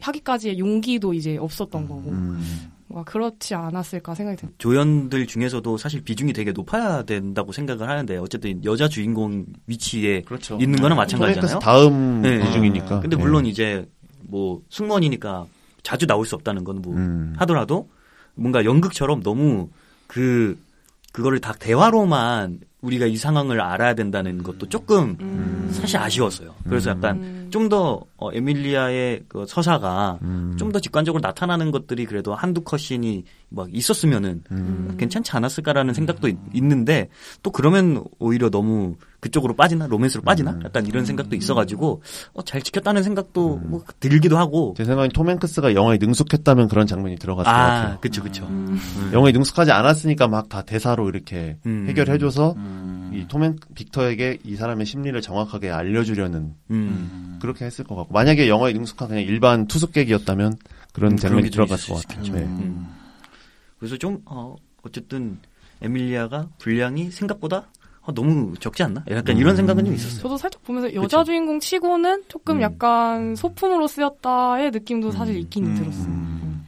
하기까지의 용기도 이제 없었던 거고 음. 그렇지 않았을까 생각이 듭니다. 조연들 중에서도 사실 비중이 되게 높아야 된다고 생각을 하는데 어쨌든 여자 주인공 위치에 그렇죠. 있는 거는 토메이크스 마찬가지잖아요. 다음 네. 비중이니까. 근데 네. 물론 이제 뭐 승무원이니까 자주 나올 수 없다는 건뭐 음. 하더라도 뭔가 연극처럼 너무 그 그거를 다 대화로만 우리가 이 상황을 알아야 된다는 것도 조금 음. 사실 아쉬웠어요. 그래서 음. 약간 음. 좀더 어, 에밀리아의 그 서사가 음. 좀더 직관적으로 나타나는 것들이 그래도 한두 컷신이 막 있었으면은 음. 괜찮지 않았을까라는 생각도 있, 있는데 또 그러면 오히려 너무 그쪽으로 빠지나 로맨스로 빠지나 음. 약간 이런 생각도 있어가지고 어, 잘 지켰다는 생각도 뭐 들기도 하고 제 생각엔 톰 행크스가 영화에 능숙했다면 그런 장면이 들어갔을 것아 같아요. 그쵸 그쵸 음. 영화에 능숙하지 않았으니까 막 다 대사로 이렇게 음. 해결해줘서 음. 이톰 빅터에게 이 사람의 심리를 정확하게 알려주려는 음. 그렇게 했을 것 같고 만약에 영화에 능숙한 그냥 일반 투숙객이었다면 그런 음, 장면이 들어갔을 것 같아요. 네. 음. 그래서 좀 어, 어쨌든 에밀리아가 분량이 생각보다 아, 너무 적지 않나? 약간 이런 생각은 좀 있었어요. 저도 살짝 보면서 여자 그쵸. 주인공 치고는 조금 음. 약간 소품으로 쓰였다의 느낌도 사실 음. 있긴 음. 들었어요. 음.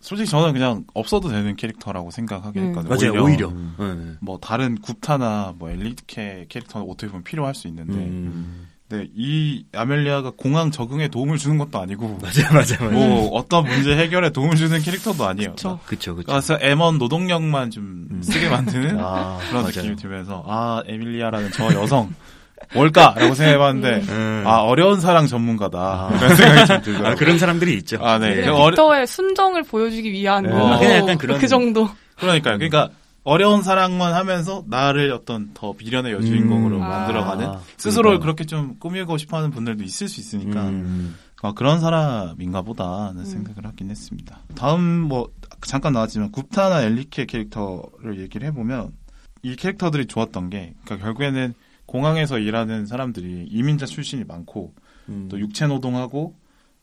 솔직히 저는 그냥 없어도 되는 캐릭터라고 생각하긴 음. 했거든요. 맞아요, 오히려. 음. 네. 뭐 다른 굽타나 뭐 엘리케 캐릭터는 어떻게 보면 필요할 수 있는데 음. 근데 이 아멜리아가 공항 적응에 도움을 주는 것도 아니고 맞아요, 맞아요, 맞아요. 뭐 어떤 문제 해결에 도움을 주는 캐릭터도 아니에요. 그쵸. 그쵸, 그쵸. 그래서 애먼 노동력만 좀 음. 쓰게 만드는 아, 그런 맞아요. 느낌이 들면서 아 에밀리아라는 저 여성 뭘까라고 생각해봤는데 음. 아 어려운 사랑 전문가다 아. 이런 생각이 좀 들더라고요. 아, 그런 사람들이 있죠. 아, 네. 어려- 빅터의 순정을 보여주기 위한 네. 뭐 아, 그냥 약간 그런- 그 정도. 그러니까요. 그러니까 어려운 사랑만 하면서 나를 어떤 더 미련의 여주인공으로 음. 만들어가는 아, 스스로를 그러니까요. 그렇게 좀 꾸미고 싶어하는 분들도 있을 수 있으니까 음. 아, 그런 사람인가 보다는 생각을 하긴 했습니다. 다음 뭐 잠깐 나왔지만 굽타나 엘리케 캐릭터를 얘기를 해보면 이 캐릭터들이 좋았던 게 그러니까 결국에는 공항에서 일하는 사람들이 이민자 출신이 많고 음. 또 육체 노동하고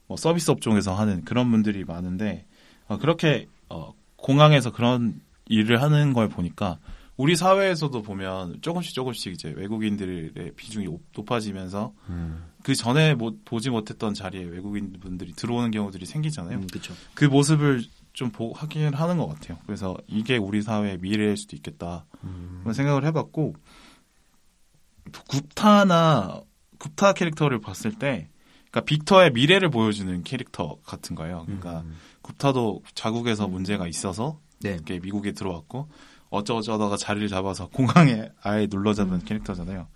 뭐 서비스 업종에서 하는 그런 분들이 많은데 어, 그렇게 어, 공항에서 그런 일을 하는 걸 보니까 우리 사회에서도 보면 조금씩 조금씩 이제 외국인들의 비중이 높- 높아지면서 음. 그 전에 못- 보지 못했던 자리에 외국인 분들이 들어오는 경우들이 생기잖아요. 음. 그 모습을 좀 보, 확인을 하는 것 같아요. 그래서 이게 우리 사회의 미래일 수도 있겠다. 음. 그런 생각을 해봤고 굽타나 굽타 캐릭터를 봤을 때, 그러니까 빅터의 미래를 보여주는 캐릭터 같은 거예요. 그러니까 음. 굽타도 자국에서 문제가 있어서 네. 이렇게 미국에 들어왔고 어쩌어쩌다가 자리를 잡아서 공항에 아예 눌러 잡은 캐릭터잖아요.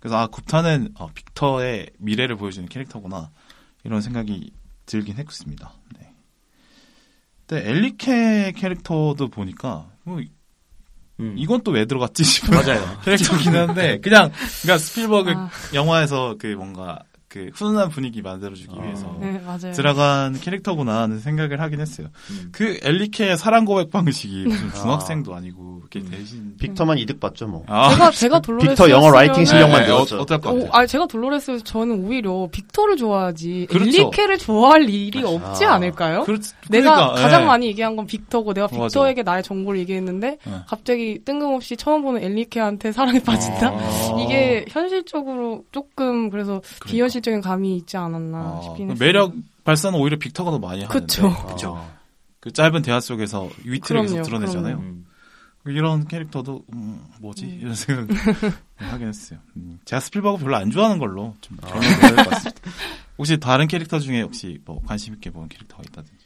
그래서 아 굽타는 어, 빅터의 미래를 보여주는 캐릭터구나 이런 생각이 들긴 했습니다. 네. 근데 엘리케 캐릭터도 보니까 뭐 음. 이건 또 왜 들어갔지 싶은 맞아요. 캐릭터긴 한데 그냥 그러니까 스필버그 아. 영화에서 그 뭔가 그 훈훈한 분위기 만들어주기 아. 위해서 네, 맞아요. 들어간 캐릭터구나 하는 생각을 하긴 했어요. 음. 그 엘리케의 사랑 고백 방식이 무슨 아. 중학생도 아니고 이렇게 대신 빅터만 이득 봤죠 뭐. 아, 제가 제가 돌로레스 빅터 영어 writing 실력만 네, 늘었죠. 어, 어떨 것 오, 같아요? 아 제가 돌로레스 저는 오히려 빅터를 좋아하지 그렇죠. 엘리케를 좋아할 일이 아. 없지 않을까요? 그렇, 내가 그러니까, 가장 예. 많이 얘기한 건 빅터고 내가 맞아. 빅터에게 나의 정보를 얘기했는데 예. 갑자기 뜬금없이 처음 보는 엘리케한테 사랑에 빠진다. 아. 이게 현실적으로 조금 그래서 비현실 적인 감이 있지 않았나 아, 싶긴 그 했어요. 매력 발산은 오히려 빅터가 더 많이 하는데. 그쵸. 아. 그 짧은 대화 속에서 위트를 계속 그럼요, 드러내잖아요. 음. 이런 캐릭터도 음, 뭐지 이런 생각 하긴 했어요. 음, 제가 스필버그 별로 안 좋아하는 걸로 좀 아. 같습니다. 혹시 다른 캐릭터 중에 혹시 뭐 관심 있게 본 캐릭터가 있다든지?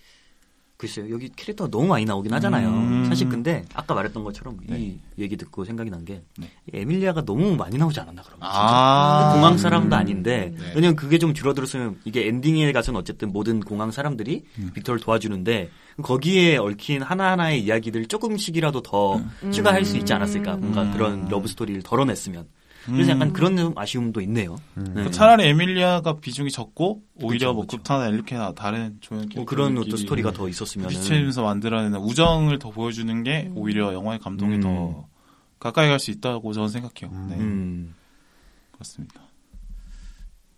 글쎄요, 여기 캐릭터가 너무 많이 나오긴 하잖아요. 음. 사실 근데 아까 말했던 것처럼 이 네. 얘기 듣고 생각이 난게 네. 에밀리아가 너무 많이 나오지 않았나 그러면. 아. 공항 사람도 아닌데 네. 왜냐면 그게 좀 줄어들었으면 이게 엔딩에 가서는 어쨌든 모든 공항 사람들이 음. 빅터를 도와주는데 거기에 얽힌 하나하나의 이야기들 조금씩이라도 더 추가할 수 있지 않았을까 뭔가 음. 그런 러브 스토리를 덜어냈으면 그래서 약간 그런 좀 아쉬움도 있네요. 음. 네. 그 차라리 에밀리아가 비중이 적고 오히려 그쵸, 뭐 그쵸. 굽타나 엘리케나 다른 조연 뭐 그런 어떤 스토리가 더 있었으면 비치면서 만들어내는 우정을 더 보여주는 게 오히려 영화의 감동에 음. 더 가까이 갈 수 있다고 저는 생각해요. 음. 네, 음. 그렇습니다.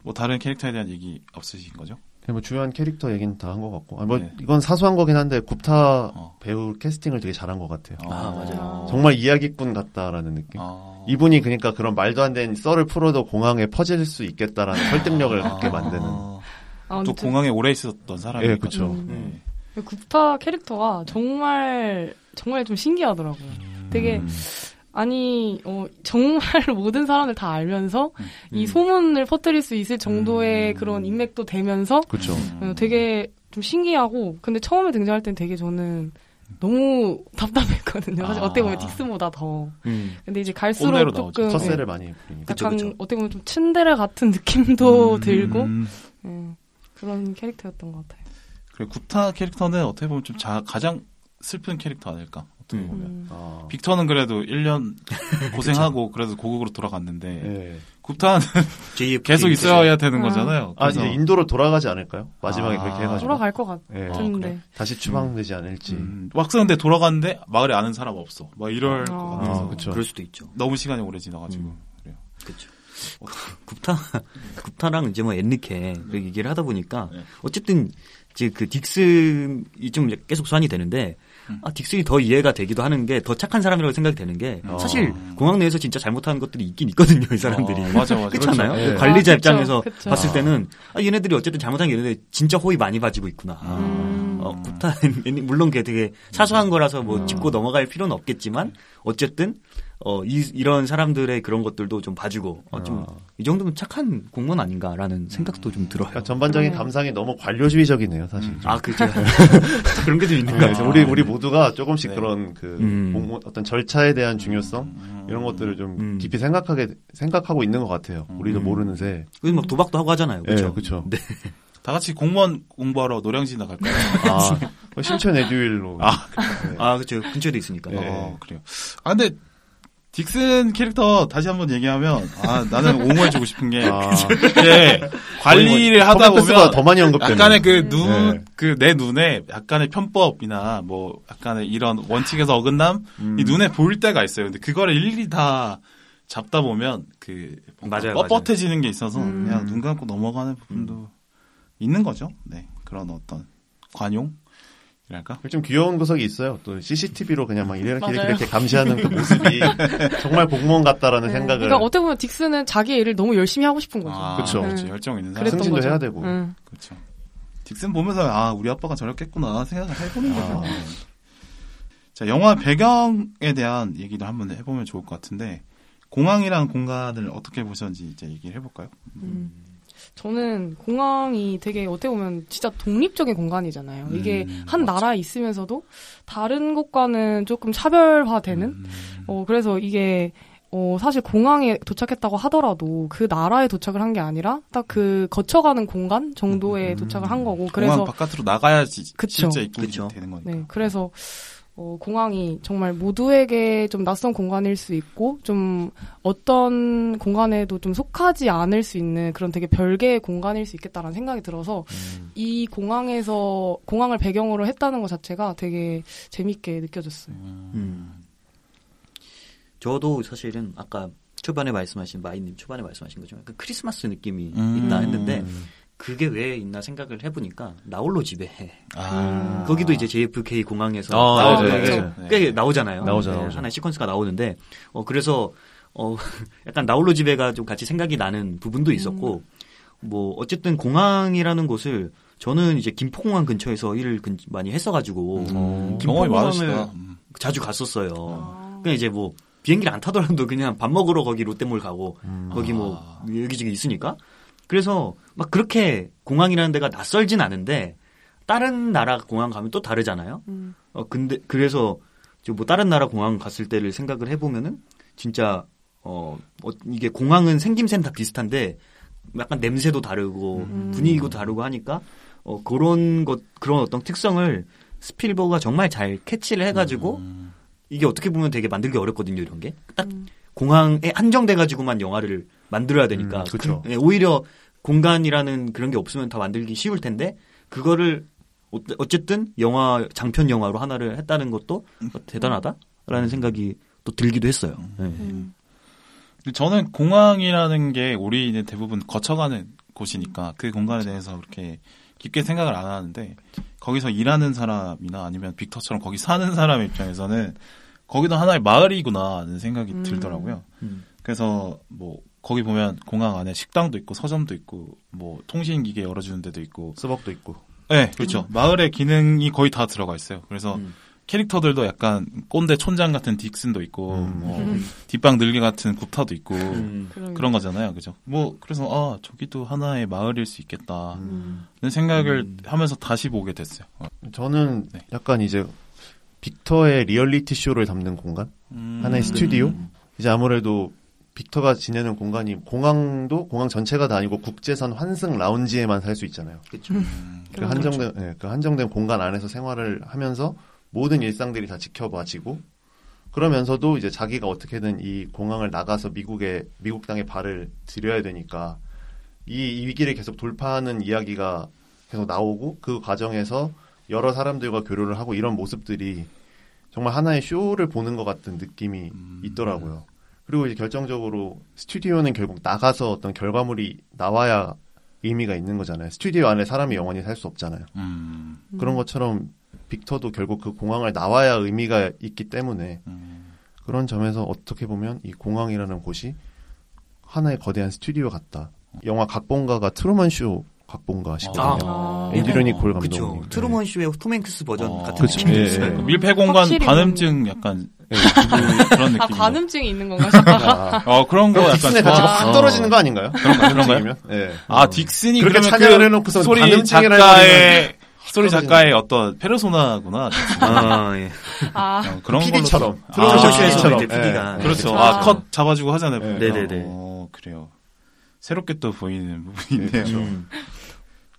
뭐 다른 캐릭터에 대한 얘기 없으신 거죠? 그냥 뭐 주요한 캐릭터 얘기는 다 한 것 같고. 아, 뭐 네. 이건 사소한 거긴 한데 굽타 어. 배우 캐스팅을 되게 잘한 것 같아요. 아, 맞아요. 정말 이야기꾼 같다라는 느낌. 아. 이분이 그러니까 그런 말도 안 되는 썰을 풀어도 공항에 퍼질 수 있겠다라는 설득력을 갖게 만드는. 아. 아, 또 공항에 오래 있었던 사람이 예, 그쵸. 음. 굽타 캐릭터가 정말 정말 좀 신기하더라고요. 되게 음. 아니 어, 정말 모든 사람들 다 알면서 이 음. 소문을 퍼뜨릴 수 있을 정도의 음. 그런 인맥도 되면서 그렇죠. 어, 되게 좀 신기하고 근데 처음에 등장할 땐 되게 저는 너무 답답했거든요. 사실 아. 어떻게 보면 딕스보다 더. 음. 근데 이제 갈수록 꼰대로 나오죠. 조금 텃세를 예, 많이 부리니까. 그쵸, 약간 그쵸. 어떻게 보면 좀 츤데레 같은 느낌도 음. 들고 예, 그런 캐릭터였던 것 같아요. 그래 굽타 캐릭터는 어떻게 보면 좀 자, 가장 슬픈 캐릭터 아닐까? 어떻게 음. 보면. 음. 아. 빅터는 그래도 1년 고생하고 그래도 고국으로 돌아갔는데 예. 굽타는 계속 있어야 되는 아. 거잖아요. 아, 그래서 이제 인도로 돌아가지 않을까요? 마지막에 아. 그렇게 해가지고. 돌아갈 것 같. 예. 어, 같은데. 그래? 다시 추방되지 않을지. 음, 막상 근데 돌아갔는데 마을에 아는 사람 없어. 막 이럴 아. 것 같아서 아, 그쵸. 그럴 수도 있죠. 너무 시간이 오래 지나가지고 음. 그래요. 그렇죠. 굽타 굽타랑 이제 뭐 엔리케 얘기를 하다 보니까 네. 어쨌든 이제 그 딕슨이 좀 계속 소환이 되는데 아, 딕슨이 더 이해가 되기도 하는 게 더 착한 사람이라고 생각이 되는 게 어. 사실 공항 내에서 진짜 잘못하는 것들이 있긴 있거든요, 이 사람들이. 어, 맞아, 맞아. 그렇지 않아요? 그렇죠. 예. 관리자 아, 그쵸, 입장에서 그쵸. 봤을 아. 때는 아, 얘네들이 어쨌든 잘못한 게 얘네들 진짜 호의 많이 봐지고 있구나. 음. 어, 구타 물론 그게 되게 사소한 거라서 음. 뭐 짚고 넘어갈 필요는 없겠지만 어쨌든 어, 이, 이런 사람들의 그런 것들도 좀 봐주고 어, 좀이 정도면 착한 공무원 아닌가라는 생각도 좀 들어요. 그러니까 전반적인 네. 감상이 너무 관료주의적이네요, 사실. 아, 그죠. 그런 게 좀 있는 것 네, 같아요. 우리 우리 모두가 조금씩 네. 그런 그 음. 공무- 어떤 절차에 대한 중요성 이런 것들을 좀 음. 깊이 생각하게 생각하고 있는 것 같아요. 우리도 음. 모르는 새. 요즘 막 도박도 하고 하잖아요. 예, 그렇죠. 그렇죠. 네. 다 같이 공무원 공부하러 노량진 나갈까요? 아, 신촌 에듀윌로. 아, 네. 아, 그렇죠. 근처에 있으니까. 네. 어, 그래요. 아, 근데, 딕슨 캐릭터 다시 한번 얘기하면, 아, 나는 옹호해주고 싶은 게, 아, 이게 관리를 하다 커멘트수가 보면, 더 많이 언급되네. 약간의 그 눈, 네. 그내 눈에 약간의 편법이나 뭐, 약간의 이런 원칙에서 어긋남, 음. 이 눈에 보일 때가 있어요. 근데 그거를 일일이 다 잡다 보면, 그, 맞아요, 뻣뻣해지는 게 있어서, 음. 그냥 눈 감고 넘어가는 부분도 있는 거죠. 네. 그런 어떤 관용? 이랄까? 좀 귀여운 구석이 있어요. 또 CCTV로 그냥 막 이렇게 맞아요. 이렇게, 이렇게 감시하는 그 모습이 정말 공무원 같다라는 네. 생각을 그러니까 어떻게 보면 딕스는 자기 일을 너무 열심히 하고 싶은 거죠. 아. 그렇죠. 네. 열정 있는 사람. 승진도 거죠. 해야 되고. 응. 그렇죠. 딕슨 보면서 아 우리 아빠가 저랬겠구나 생각을 해보는 거죠. 아. 네. 자 영화 배경에 대한 얘기도 한번 해보면 좋을 것 같은데 공항이라는 공간을 어떻게 보셨는지 이제 얘기를 해볼까요? 음. 저는 공항이 되게 어떻게 보면 진짜 독립적인 공간이잖아요. 이게 음, 한 맞죠. 나라에 있으면서도 다른 곳과는 조금 차별화되는 음. 어, 그래서 이게, 어, 사실 공항에 도착했다고 하더라도 그 나라에 도착을 한 게 아니라 딱 그 거쳐가는 공간 정도에 음. 도착을 한 거고. 공항 그래서, 바깥으로 나가야지 그쵸. 실제 입국이 그쵸. 되는 거니까. 네, 그래서, 어, 공항이 정말 모두에게 좀 낯선 공간일 수 있고, 좀 어떤 공간에도 좀 속하지 않을 수 있는 그런 되게 별개의 공간일 수 있겠다라는 생각이 들어서, 이 공항에서, 공항을 배경으로 했다는 것 자체가 되게 재밌게 느껴졌어요. 음. 저도 사실은 아까 초반에 말씀하신 마이님 초반에 말씀하신 것처럼 약간 크리스마스 느낌이 음. 있다 했는데 그게 왜 있나 생각을 해보니까 나홀로 집에 아. 거기도 이제 JFK 공항에서 아, 나오는 네, 게 네, 네. 꽤 나오잖아요. 나오죠, 네, 나오죠. 하나의 시퀀스가 나오는데 어 그래서 어 약간 나홀로 집에가 좀 같이 생각이 나는 부분도 있었고 뭐 어쨌든 공항이라는 곳을 저는 이제 김포공항 근처에서 일을 근- 많이 했어가지고 음, 김포공항을. 음. 자주 갔었어요. 아. 그냥 이제 뭐 비행기를 안 타더라도 그냥 밥 먹으러 거기 롯데몰 가고 거기 뭐 아. 여기저기 있으니까 그래서 막 그렇게 공항이라는 데가 낯설진 않은데 다른 나라 공항 가면 또 다르잖아요. 음. 어 근데 그래서 저뭐 다른 나라 공항 갔을 때를 생각을 해보면은 진짜 어, 어, 이게 공항은 생김새는 다 비슷한데 약간 냄새도 다르고 음. 분위기도 다르고 하니까 어 그런 것 그런 어떤 특성을 스필버가 정말 잘 캐치를 해가지고 음. 이게 어떻게 보면 되게 만들기 어렵거든요 이런 게딱 음. 공항에 한정돼 가지고만 영화를 만들어야 되니까 음, 그쵸. 그- 예, 오히려 공간이라는 그런 게 없으면 다 만들기 쉬울 텐데 그거를 어- 어쨌든 영화 장편 영화로 하나를 했다는 것도 대단하다라는 생각이 또 들기도 했어요. 예. 음. 저는 공항이라는 게 우리는 대부분 거쳐가는 곳이니까 그 공간에 대해서 그렇게 깊게 생각을 안 하는데 거기서 일하는 사람이나 아니면 빅터처럼 거기 사는 사람 입장에서는 거기도 하나의 마을이구나 하는 생각이 음. 들더라고요. 음. 그래서 뭐 거기 보면 공항 안에 식당도 있고 서점도 있고 뭐 통신 기계 열어주는 데도 있고 스벅도 있고. 네 그렇죠 마을의 기능이 거의 다 들어가 있어요. 그래서 음. 캐릭터들도 약간 꼰대 촌장 같은 딕슨도 있고 음. 뭐 뒷방 늘개 같은 굽타도 있고 음. 그런, 그런 거잖아요, 그죠? 뭐 그래서 아 저기도 하나의 마을일 수 있겠다는 음. 생각을 음. 하면서 다시 보게 됐어요. 어. 저는 네. 약간 이제 빅터의 리얼리티 쇼를 담는 공간? 음. 하나의 스튜디오? 음. 이제 아무래도 빅터가 지내는 공간이 공항도 공항 전체가 다 아니고 국제선 환승 라운지에만 살 수 있잖아요. 그렇죠. 음. 그 한정된 예, 그 한정된 공간 안에서 생활을 하면서 모든 일상들이 다 지켜봐지고 그러면서도 이제 자기가 어떻게든 이 공항을 나가서 미국에 미국 땅에 발을 들여야 되니까 이, 이 위기를 계속 돌파하는 이야기가 계속 나오고 그 과정에서 여러 사람들과 교류를 하고 이런 모습들이 정말 하나의 쇼를 보는 것 같은 느낌이 음. 있더라고요. 그리고 이제 결정적으로 스튜디오는 결국 나가서 어떤 결과물이 나와야 의미가 있는 거잖아요. 스튜디오 안에 사람이 영원히 살 수 없잖아요. 음. 그런 것처럼 빅터도 결국 그 공항을 나와야 의미가 있기 때문에 음. 그런 점에서 어떻게 보면 이 공항이라는 곳이 하나의 거대한 스튜디오 같다. 영화 각본가가 트루먼 쇼 각본가시거든요. 아. 앤드류 니콜 그쵸. 감독님. 트루먼 쇼의 톰 행크스 버전 어, 같은 그쵸. 느낌이 예, 있어요. 예. 밀폐 공간 확실히 관음증 약간 네. 그- 그런 아 느낌. 관음증이 있는 건가 싶다. 아, 어 그런 거 약간 딕슨의. 가치가 확 어. 떨어지는 거 아닌가요? 그런가요? 지금이면? 예. 아 딕슨이 그렇게 그러면 찬양을 그 해놓고선 소리 작가의 소리 떨어지는 작가의 어떤 페르소나구나. 아, 예. 아 어, 그런 PD처럼. 아, PD처럼. 이제 PD가 예. 그렇죠. 아. 아 컷 잡아주고 하잖아요. 네. 보니까. 네네 네. 어 그래요. 새롭게 또 보이는 부분이 있네요. 그렇죠. 음.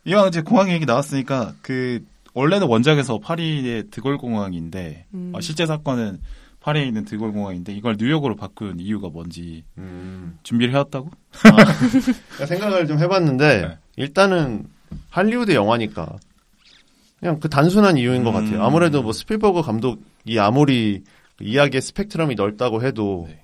이왕 이제 공항 얘기 나왔으니까 그 원래는 원작에서 파리의 드골 공항인데 음. 어, 실제 사건은 파리에 있는 드골 공항인데 이걸 뉴욕으로 바꾼 이유가 뭔지 음. 준비를 해왔다고? 그러니까 생각을 좀 해봤는데 네. 일단은 할리우드 영화니까 그냥 그 단순한 이유인 것 음. 같아요. 아무래도 뭐 스필버그 감독이 아무리 그 이야기의 스펙트럼이 넓다고 해도 네.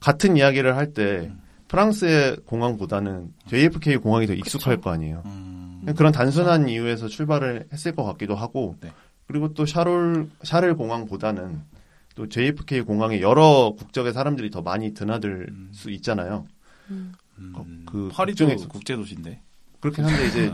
같은 이야기를 할때 프랑스의 공항보다는 JFK 공항이 더 익숙할 거 아니에요. 음, 그런 단순한 이유에서 출발을 했을 것 같기도 하고 네. 그리고 또 샤롤 샤를 공항보다는 또 JFK 공항에 여러 국적의 사람들이 더 많이 드나들 음. 수 있잖아요. 음, 그 파리도 국정에서- 국제 도시인데. 그렇긴 한데 이제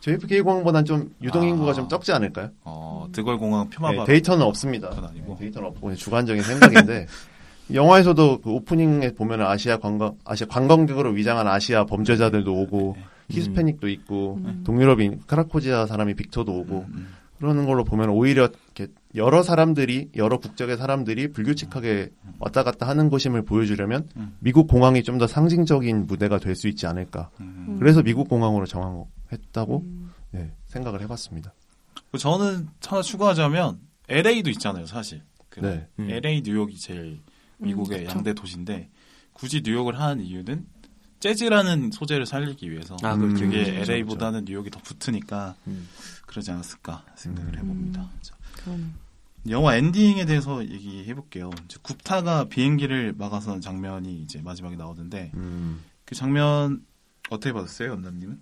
JFK 공항보다는 좀 유동 인구가 아. 좀 적지 않을까요? 어, 드골 공항 표마바 네, 데이터는 없습니다. 네, 데이터는 없고 주관적인 생각인데 영화에서도 그 오프닝에 보면 아시아 관광 아시아 관광객으로 위장한 아시아 범죄자들도 오고 네. 히스패닉도 있고 음. 동유럽인 크라코지아 사람이 빅터도 오고 음, 그러는 걸로 보면 오히려 이렇게 여러 사람들이 여러 국적의 사람들이 불규칙하게 왔다 갔다 하는 곳임을 보여주려면 음. 미국 공항이 좀 더 상징적인 무대가 될 수 있지 않을까. 음. 그래서 미국 공항으로 정했다고 음. 네, 생각을 해봤습니다. 그 저는 하나 추가하자면 LA도 있잖아요, 사실. 그 네. 음. LA, 뉴욕이 제일 미국의 음. 양대 도시인데 굳이 뉴욕을 하는 이유는 재즈라는 소재를 살리기 위해서 아, 그렇죠. 그게 음, 그렇죠, LA보다는 뉴욕이 더 붙으니까 음. 그러지 않았을까 생각을 음. 해봅니다. 자, 그러네. 영화 엔딩에 대해서 얘기해 볼게요. 이제 굽타가 비행기를 막아서는 장면이 이제 마지막에 나오는데 음. 그 장면 어떻게 받았어요, 연남님은?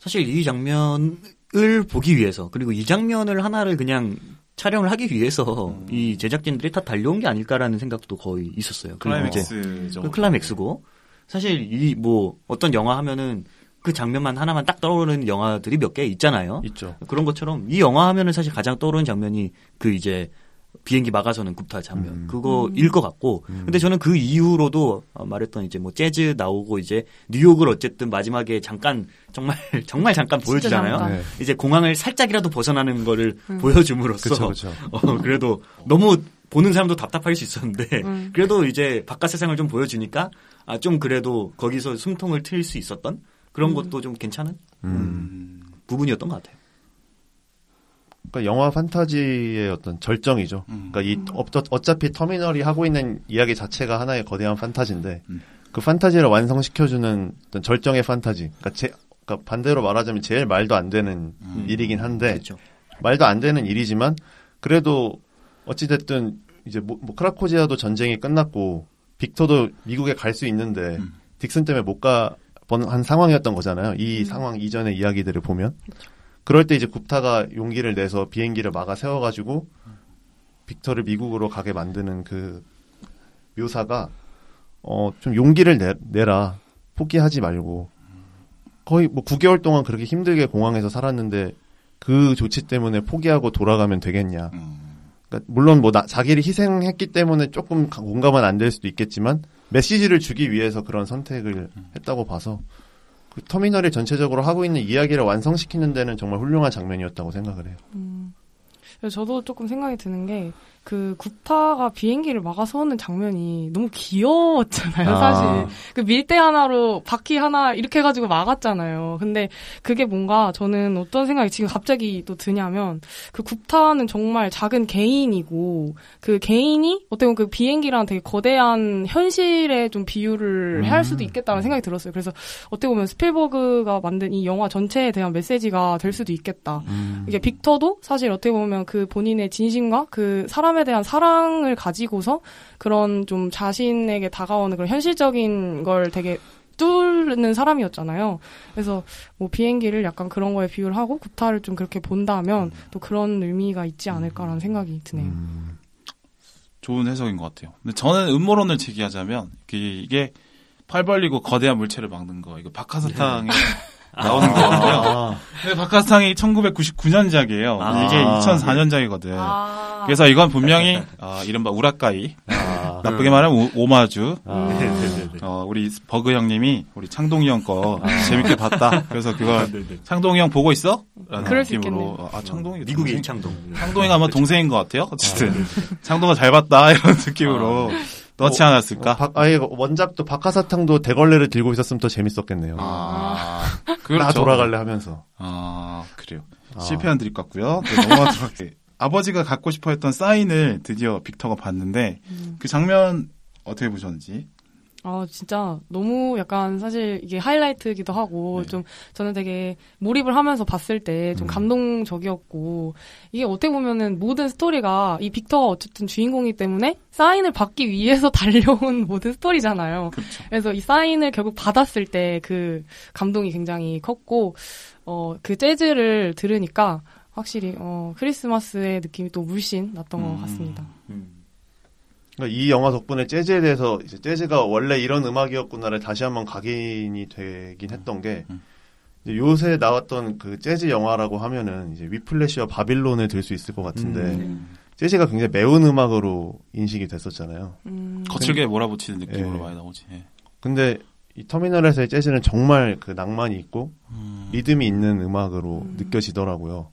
사실 이 장면을 보기 위해서 그리고 이 장면을 하나를 그냥 촬영을 하기 위해서 음. 이 제작진들이 다 달려온 게 아닐까라는 생각도 거의 있었어요. 클라이맥스죠. 그 클라이맥스고 사실 이 뭐 어떤 영화 하면은 그 장면만 하나만 딱 떠오르는 영화들이 몇 개 있잖아요. 있죠. 그런 것처럼 이 영화 하면은 사실 가장 떠오르는 장면이 그 이제 비행기 막아서는 굽타 장면 음. 그거일 것 같고 음. 근데 저는 그 이후로도 어, 말했던 이제 뭐 재즈 나오고 이제 뉴욕을 어쨌든 마지막에 잠깐 정말 정말 잠깐 보여주잖아요. 잠깐. 네. 이제 공항을 살짝이라도 벗어나는 거를 음. 보여줌으로써 그렇죠, 그렇죠. 어, 그래도 너무 보는 사람도 답답할 수 있었는데 음. 그래도 이제 바깥 세상을 좀 보여주니까 아 좀 그래도 거기서 숨통을 트일 수 있었던 그런 음. 것도 좀 괜찮은 음. 음. 부분이었던 것 같아요. 그러니까 영화 판타지의 어떤 절정이죠. 음. 그러니까 이 어- 어차피 터미널이 하고 있는 이야기 자체가 하나의 거대한 판타지인데 음. 그 판타지를 완성시켜주는 어떤 절정의 판타지. 그러니까, 제, 그러니까 반대로 말하자면 제일 말도 안 되는 음. 일이긴 한데 그렇죠. 말도 안 되는 일이지만 그래도 어찌됐든 이제 뭐, 뭐 크라코지아도 전쟁이 끝났고 빅터도 미국에 갈 수 있는데 음. 딕슨 때문에 못 가 한 상황이었던 거잖아요. 이 음. 상황 이전의 이야기들을 보면 그럴 때 이제 굽타가 용기를 내서 비행기를 막아 세워가지고 빅터를 미국으로 가게 만드는 그 묘사가 어 좀 용기를 내, 내라 포기하지 말고 거의 뭐 9개월 동안 그렇게 힘들게 공항에서 살았는데 그 조치 때문에 포기하고 돌아가면 되겠냐. 음. 그러니까 물론 뭐 나, 자기를 희생했기 때문에 조금 가- 공감은 안 될 수도 있겠지만 메시지를 주기 위해서 그런 선택을 했다고 봐서 그 터미널이 전체적으로 하고 있는 이야기를 완성시키는 데는 정말 훌륭한 장면이었다고 생각을 해요. 음. 저도 조금 생각이 드는 게, 그, 굽타가 비행기를 막아서는 장면이 너무 귀여웠잖아요, 아. 사실. 그 밀대 하나로 바퀴 하나 이렇게 해가지고 막았잖아요. 근데 그게 뭔가 저는 어떤 생각이 지금 갑자기 또 드냐면, 그 굽타는 정말 작은 개인이고, 그 개인이 어떻게 보면 그 비행기랑 되게 거대한 현실에 좀 비유를 할 수도 있겠다는 생각이 들었어요. 그래서 어떻게 보면 스필버그가 만든 이 영화 전체에 대한 메시지가 될 수도 있겠다. 이게 빅터도 사실 어떻게 보면 그 본인의 진심과 그 사람에 대한 사랑을 가지고서 그런 좀 자신에게 다가오는 그런 현실적인 걸 되게 뚫는 사람이었잖아요. 그래서 뭐 비행기를 약간 그런 거에 비유를 하고 구타를 좀 그렇게 본다면 또 그런 의미가 있지 않을까라는 생각이 드네요. 음. 좋은 해석인 것 같아요. 근데 저는 음모론을 제기하자면 이게, 이게 팔 벌리고 거대한 물체를 막는 거 이거 박하사탕에 나오는 거거든요. 아, 근데 박하사탕이 1999년작이에요. 아. 이게 2004년작이거든. 아. 그래서 이건 분명히 아, 이른바 우라카이 아, 나쁘게 말하면 오- 오마주 아. 네네네. 어, 우리 버그 형님이 우리 창동이 형 거 재밌게 봤다. 그래서 그걸 창동이 형 보고 있어? 라는 그럴 수 느낌으로. 아 창동이 미국의 동생? 이창동. 창동이가 아마 동생인 것 같아요. 어쨌든 창동가 잘 봤다 이런 느낌으로 넣지 어, 않았을까? 박, 아예 원작도 박하사탕도 대걸레를 들고 있었으면 더 재밌었겠네요. 아, 나 그렇죠. 돌아갈래 하면서. 아, 그래요. 아. 실패한 드립 같고요. 네, 넘어가도록 할게요. 아버지가 갖고 싶어 했던 사인을 드디어 빅터가 봤는데 음. 그 장면 어떻게 보셨는지? 아, 진짜 너무 약간 사실 이게 하이라이트기도 하고 네. 좀 저는 되게 몰입을 하면서 봤을 때좀 음. 감동적이었고 이게 어떻게 보면은 모든 스토리가 이 빅터가 어쨌든 주인공이기 때문에 사인을 받기 위해서 달려온 모든 스토리잖아요. 그렇죠. 그래서 이 사인을 결국 받았을 때 그 감동이 굉장히 컸고 어 그 재즈를 들으니까 확실히 어 크리스마스의 느낌이 또 물씬 났던 음. 것 같습니다. 음. 그러니까 이 영화 덕분에 재즈에 대해서 이제 재즈가 원래 이런 음악이었구나를 다시 한번 각인이 되긴 했던 게 음. 이제 요새 나왔던 그 재즈 영화라고 하면은 이제 위플래시와 바빌론을 들 수 있을 것 같은데 음. 재즈가 굉장히 매운 음악으로 인식이 됐었잖아요. 음. 거칠게 몰아붙이는 느낌으로 예. 많이 나오지. 예. 근데 이 터미널에서의 재즈는 정말 그 낭만이 있고 음. 리듬이 있는 음악으로 음. 느껴지더라고요.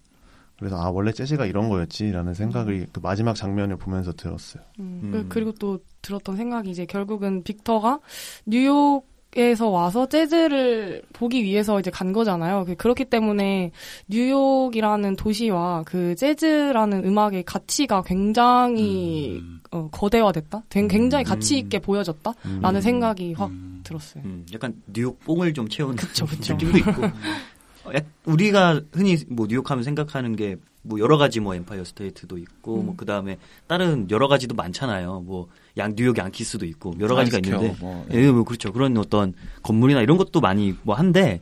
그래서 아 원래 재즈가 이런 거였지라는 생각이 그 마지막 장면을 보면서 들었어요. 음, 음. 그- 그리고 또 들었던 생각이 이제 결국은 빅터가 뉴욕 에서 와서 재즈를 보기 위해서 이제 간 거잖아요. 그- 그렇기 때문에 뉴욕이라는 도시와 그 재즈라는 음악의 가치가 굉장히 음. 어, 거대화됐다. 된- 굉장히 가치 음. 있게 보여졌다라는 음. 생각이 확 음. 들었어요. 음, 약간 뉴욕 뽕을 좀 채우는 그쵸, 그쵸. 느낌도 있고. 어, 약- 우리가 흔히 뭐 뉴욕하면 생각하는 게 뭐 여러 가지 뭐 엠파이어 스테이트도 있고 음. 뭐 그 다음에 다른 여러 가지도 많잖아요. 뭐 양 뉴욕 양키스도 있고 여러 가지가 있는데 뭐, 예, 뭐 그렇죠. 그런 어떤 건물이나 이런 것도 많이 뭐 한데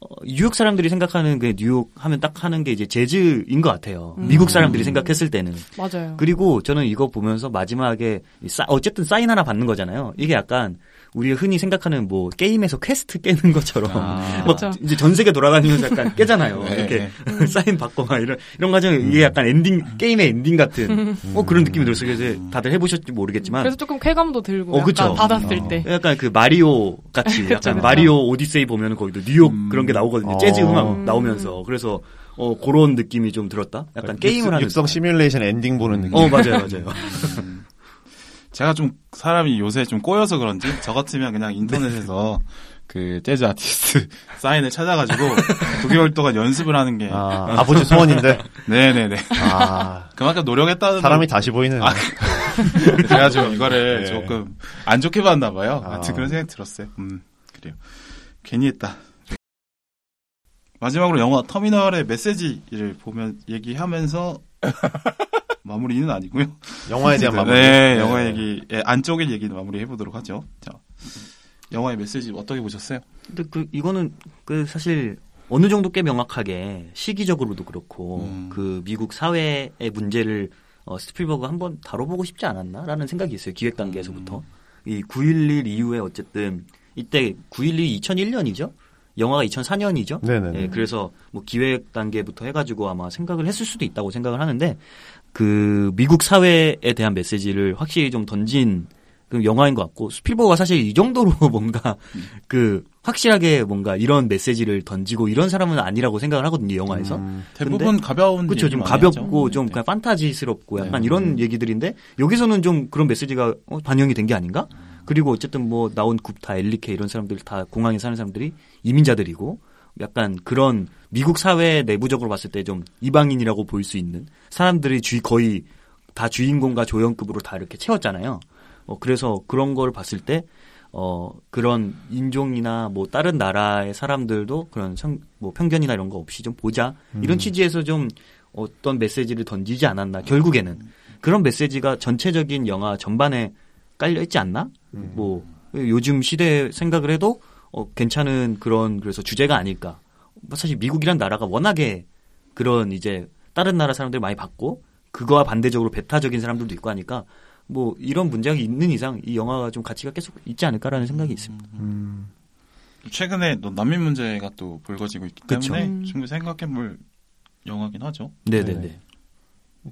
어, 뉴욕 사람들이 생각하는 그 뉴욕 하면 딱 하는 게 이제 재즈인 것 같아요. 음. 미국 사람들이 생각했을 때는. 맞아요. 그리고 저는 이거 보면서 마지막에 이 싸- 어쨌든 사인 하나 받는 거잖아요. 이게 약간 우리가 흔히 생각하는 뭐 게임에서 퀘스트 깨는 것처럼 아. 뭐 그렇죠. 이제 전 세계 돌아다니면서 약간 깨잖아요. 네, 이렇게 네. 사인 받고 막 이런 이런 과정 이게 약간 엔딩 게임의 엔딩 같은 뭐 그런 느낌이 들었어요. 그래서 다들 해보셨지 모르겠지만 그래서 조금 쾌감도 들고 어, 그쵸. 받았을 어. 때. 약간 그 마리오 같이 약간 그쵸. 마리오 오디세이 보면 거기도 뉴욕 음. 그런 게 나오거든요. 어. 재즈 음악 음. 나오면서 그래서 어 그런 느낌이 좀 들었다. 약간 게임을 하는 육성 시뮬레이션 엔딩 보는 느낌. 어 맞아요 맞아요. 제가 좀 사람이 요새 좀 꼬여서 그런지 저 같으면 그냥 인터넷에서 그 재즈 아티스트 사인을 찾아가지고 9개월 동안 연습을 하는 게 아, 아버지 소원인데. 네네네 아, 그만큼 노력했다는 사람이 다시 보이는. 아, 제가 좀 이거를 네. 조금 안 좋게 봤나 봐요. 아. 하여튼 그런 생각이 들었어요. 음, 그래요. 괜히 했다. 마지막으로 영화 터미널의 메시지를 보면 얘기하면서 마무리는 아니고요. 영화에 대한 마무리. 네, 영화 얘기 예, 안쪽의 얘기는 마무리 해 보도록 하죠. 자, 영화의 메시지 어떻게 보셨어요? 근데 그 이거는 그 사실 어느 정도 꽤 명확하게 시기적으로도 그렇고 음. 그 미국 사회의 문제를 어, 스필버그 한번 다뤄보고 싶지 않았나라는 생각이 있어요 기획 단계에서부터 음. 이9.11 이후에 어쨌든 이때 9.11이 2001년이죠 영화가 2004년이죠 네네. 예, 그래서 뭐 기획 단계부터 해가지고 아마 생각을 했을 수도 있다고 생각을 하는데 그 미국 사회에 대한 메시지를 확실히 좀 던진 그 영화인 것 같고 스필버가 사실 이 정도로 뭔가 그 확실하게 뭔가 이런 메시지를 던지고 이런 사람은 아니라고 생각을 하거든요 영화에서 음, 대부분 가벼운 그렇죠 좀 가볍고 하죠. 좀 네. 그냥 판타지스럽고 약간 네. 이런 얘기들인데 여기서는 좀 그런 메시지가 어, 반영이 된 게 아닌가 그리고 어쨌든 뭐 나온 굽타 엘리케 이런 사람들 다 공항에 사는 사람들이 이민자들이고 약간 그런 미국 사회 내부적으로 봤을 때 좀 이방인이라고 볼 수 있는 사람들이 주 거의 다 주인공과 조연급으로 다 이렇게 채웠잖아요. 어, 그래서 그런 걸 봤을 때, 어, 그런 인종이나 뭐 다른 나라의 사람들도 그런 성, 뭐 편견이나 이런 거 없이 좀 보자. 이런 취지에서 좀 어떤 메시지를 던지지 않았나. 결국에는. 그런 메시지가 전체적인 영화 전반에 깔려 있지 않나? 뭐, 요즘 시대 생각을 해도 어, 괜찮은 그런 그래서 주제가 아닐까. 뭐 사실 미국이란 나라가 워낙에 그런 이제 다른 나라 사람들 많이 봤고 그거와 반대적으로 배타적인 사람들도 있고 하니까 뭐 이런 문제가 있는 이상 이 영화가 좀 가치가 계속 있지 않을까라는 생각이 있습니다. 음, 최근에 또 난민 문제가 또 불거지고 있기. 때문에 음. 충분히 생각해볼 영화긴 하죠. 네네네. 네.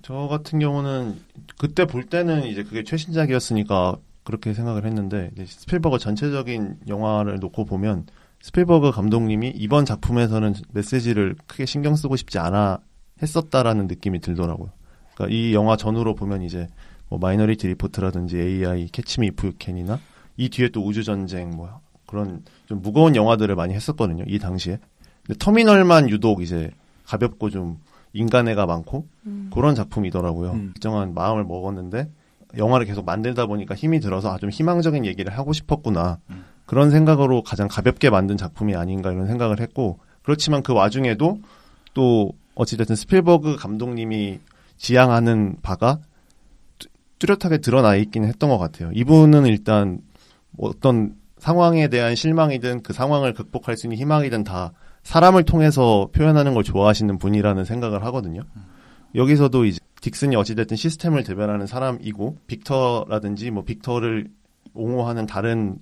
저 같은 경우는 그때 볼 때는 이제 그게 최신작이었으니까 그렇게 생각을 했는데 스필버그 전체적인 영화를 놓고 보면 스필버그 감독님이 이번 작품에서는 메시지를 크게 신경 쓰고 싶지 않아 했었다라는 느낌이 들더라고요. 그러니까 이 영화 전후로 보면 이제 뭐 Minority Report라든지 AI, Catch Me If You Can이나 이 뒤에 또 우주 전쟁 뭐 그런 좀 무거운 영화들을 많이 했었거든요. 이 당시에. 근데 터미널만 유독 이제 가볍고 좀 인간애가 많고 음. 그런 작품이더라고요. 음. 일정한 마음을 먹었는데 영화를 계속 만들다 보니까 힘이 들어서 아, 좀 희망적인 얘기를 하고 싶었구나. 음. 그런 생각으로 가장 가볍게 만든 작품이 아닌가 이런 생각을 했고 그렇지만 그 와중에도 또 어찌됐든 스필버그 감독님이 지향하는 바가 뚜- 뚜렷하게 드러나 있긴 했던 것 같아요. 이분은 일단 뭐 어떤 상황에 대한 실망이든 그 상황을 극복할 수 있는 희망이든 다 사람을 통해서 표현하는 걸 좋아하시는 분이라는 생각을 하거든요. 여기서도 이제 딕슨이 어찌됐든 시스템을 대변하는 사람이고 빅터라든지 뭐 빅터를 옹호하는 다른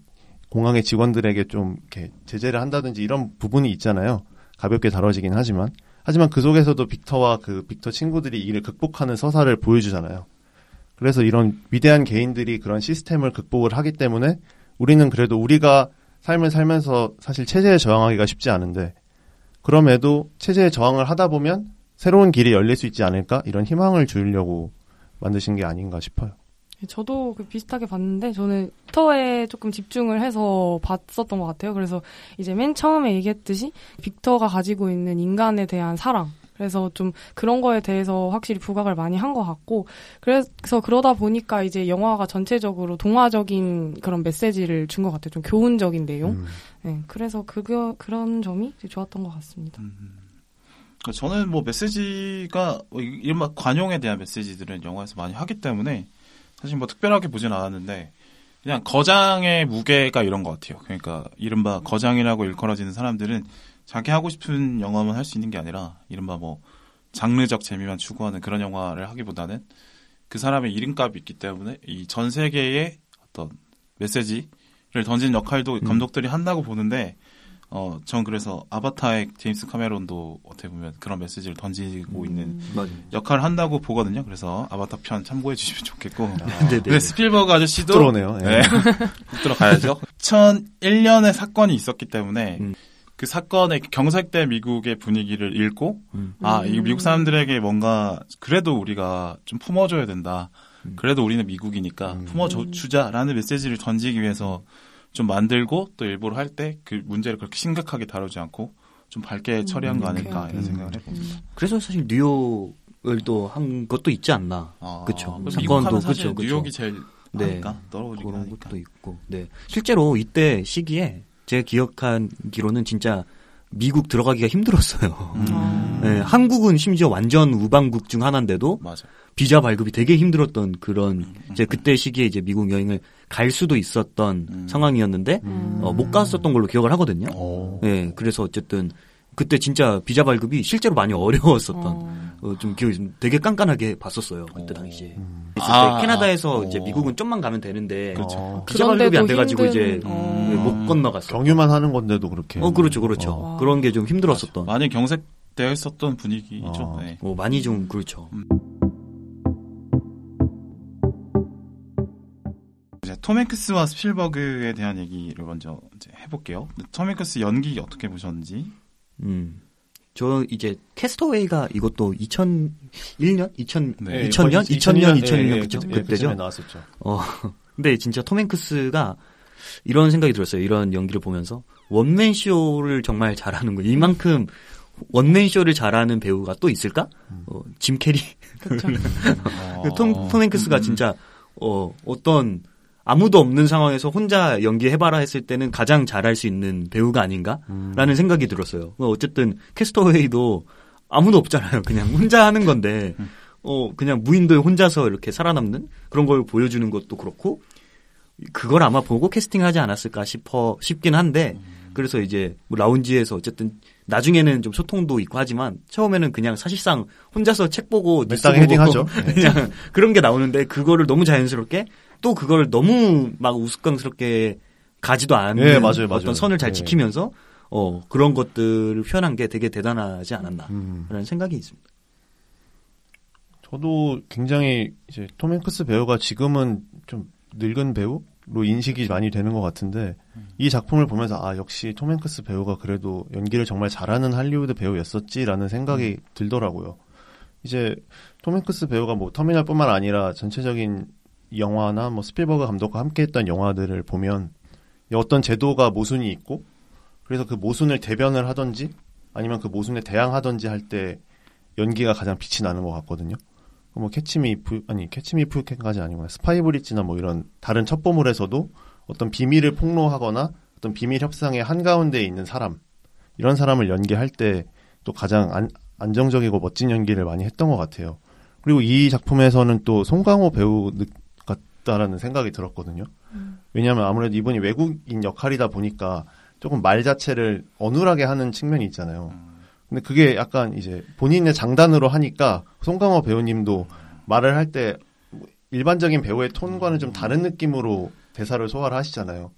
공항의 직원들에게 좀 이렇게 제재를 한다든지 이런 부분이 있잖아요. 가볍게 다뤄지긴 하지만 하지만 그 속에서도 빅터와 그 빅터 친구들이 이를 극복하는 서사를 보여주잖아요. 그래서 이런 위대한 개인들이 그런 시스템을 극복을 하기 때문에 우리는 그래도 우리가 삶을 살면서 사실 체제에 저항하기가 쉽지 않은데 그럼에도 체제에 저항을 하다 보면 새로운 길이 열릴 수 있지 않을까 이런 희망을 주려고 만드신 게 아닌가 싶어요. 저도 그 비슷하게 봤는데 저는 빅터에 조금 집중을 해서 봤었던 것 같아요. 그래서 이제 맨 처음에 얘기했듯이 빅터가 가지고 있는 인간에 대한 사랑. 그래서 좀 그런 거에 대해서 확실히 부각을 많이 한 것 같고 그래서 그러다 보니까 이제 영화가 전체적으로 동화적인 그런 메시지를 준 것 같아요. 좀 교훈적인 내용. 음. 네, 그래서 그거 그런 점이 좋았던 것 같습니다. 그러니까 저는 뭐 메시지가 뭐 이- 이른바 관용에 대한 메시지들은 영화에서 많이 하기 때문에 사실 뭐 특별하게 보진 않았는데 그냥 거장의 무게가 이런 것 같아요. 그러니까 이른바 거장이라고 일컬어지는 사람들은 자기 하고 싶은 영화만 할 수 있는 게 아니라 이른바 뭐 장르적 재미만 추구하는 그런 영화를 하기보다는 그 사람의 이름값이 있기 때문에 이 전 세계에 어떤 메시지를 던지는 역할도 감독들이 한다고 보는데 어, 전 그래서 아바타의 제임스 카메론도 어떻게 보면 그런 메시지를 던지고 있는 맞아요. 역할을 한다고 보거든요. 그래서 아바타 편 참고해 주시면 좋겠고. 네네. 근데 스필버그 아저씨도 들어오네요. 예. 네. 훅 들어가야죠. 2001년에 사건이 있었기 때문에 음. 그 사건의 경색된 미국의 분위기를 읽고 음. 아, 음. 이 미국 사람들에게 뭔가 그래도 우리가 좀 품어줘야 된다. 음. 그래도 우리는 미국이니까 음. 품어주자라는 메시지를 던지기 위해서 좀 만들고 또 일부러 할 때 그 문제를 그렇게 심각하게 다루지 않고 좀 밝게 처리한 거 아닐까 이런. 생각을 해봅니다. 그래서 사실 뉴욕을 또 한 것도 있지 않나. 아, 그쵸. 그래서 사건도 그쵸. 뉴욕이 제일 네. 떨어지긴 그런 하니까. 것도 있고. 네. 실제로 이때 시기에 제가 기억하기로는 진짜 미국 들어가기가 힘들었어요. 음. 아. 네, 한국은 심지어 완전 우방국 중 하나인데도 맞아. 비자 발급이 되게 힘들었던 그런 음. 이제 그때 시기에 이제 미국 여행을 갈 수도 있었던 음. 상황이었는데 음. 어, 못 갔었던 걸로 기억을 하거든요. 어. 네, 그래서 어쨌든 그때 진짜 비자 발급이 실제로 많이 어려웠었던 어. 어, 좀 기억이 좀 되게 깐깐하게 봤었어요 그때 당시에. 음. 아, 때 캐나다에서 어. 이제 미국은 좀만 가면 되는데 그렇죠. 비자 발급이 안 돼가지고 이제 힘든- 어. 네, 못 건너갔어. 경유만 하는 건데도 그렇게. 어 그렇죠 그렇죠. 어. 그런 게 좀 힘들었었던. 많이 경색되어 있었던 분위기죠. 어. 네. 어, 많이 좀 그렇죠. 톰 행크스와 스필버그에 대한 얘기를 먼저 이제 해볼게요. 톰 행크스 연기 어떻게 보셨는지. 음. 저 이제 Cast Away가 이것도 2001년, 2000, 네, 2000년, 2000년, 2001년 예, 그죠? 그- 예, 그때죠. 나왔었죠. 어, 근데 진짜 톰 행크스가 이런 생각이 들었어요. 이런 연기를 보면서 원맨 쇼를 정말 잘하는 거. 이만큼 원맨 쇼를 잘하는 배우가 또 있을까? 어, 짐 캐리. 어, 톰, 톰 행크스가 진짜 어 어떤 아무도 없는 상황에서 혼자 연기해봐라 했을 때는 가장 잘할 수 있는 배우가 아닌가라는 생각이 들었어요. 어, 어쨌든 Cast Away도 아무도 없잖아요. 그냥 혼자 하는 건데 어 그냥 무인도에 혼자서 이렇게 살아남는 그런 걸 보여주는 것도 그렇고 그걸 아마 보고 캐스팅하지 않았을까 싶어 싶긴 한데 그래서 이제 뭐 라운지에서 어쨌든 나중에는 좀 소통도 있고 하지만 처음에는 그냥 사실상 혼자서 책 보고 뉴스 보고 헤딩하죠. 네. 그냥 그런 게 나오는데 그거를 너무 자연스럽게 또 그걸 너무 막 우스꽝스럽게 가지도 않는 네, 맞아요, 맞아요. 어떤 선을 잘 네. 지키면서 어 그런 것들을 표현한 게 되게 대단하지 않았나라는 음. 생각이 있습니다. 저도 굉장히 이제 톰 행크스 배우가 지금은 좀 늙은 배우로 인식이 많이 되는 것 같은데 이 작품을 보면서 아 역시 톰 행크스 배우가 그래도 연기를 정말 잘하는 할리우드 배우였었지라는 생각이 들더라고요. 이제 톰 행크스 배우가 뭐 터미널뿐만 아니라 전체적인 영화나 뭐 스필버그 감독과 함께했던 영화들을 보면 어떤 제도가 모순이 있고 그래서 그 모순을 대변을 하던지 아니면 그 모순에 대항하던지 할 때 연기가 가장 빛이 나는 것 같거든요. 뭐 캐치미 프 아니 캐치미 프캔까지 아니구나 스파이 브릿지나 뭐 이런 다른 첩보물에서도 어떤 비밀을 폭로하거나 어떤 비밀 협상의 한 가운데에 있는 사람 이런 사람을 연기할 때 또 가장 안, 안정적이고 멋진 연기를 많이 했던 것 같아요. 그리고 이 작품에서는 또 송강호 배우 느- 같다라는 생각이 들었거든요. 왜냐하면 아무래도 이분이 외국인 역할이다 보니까 조금 말 자체를 어눌하게 하는 측면이 있잖아요. 근데 그게 약간 이제 본인의 장단으로 하니까 송강호 배우님도 말을 할 때 일반적인 배우의 톤과는 좀 다른 느낌으로 대사를 소화를 하시잖아요.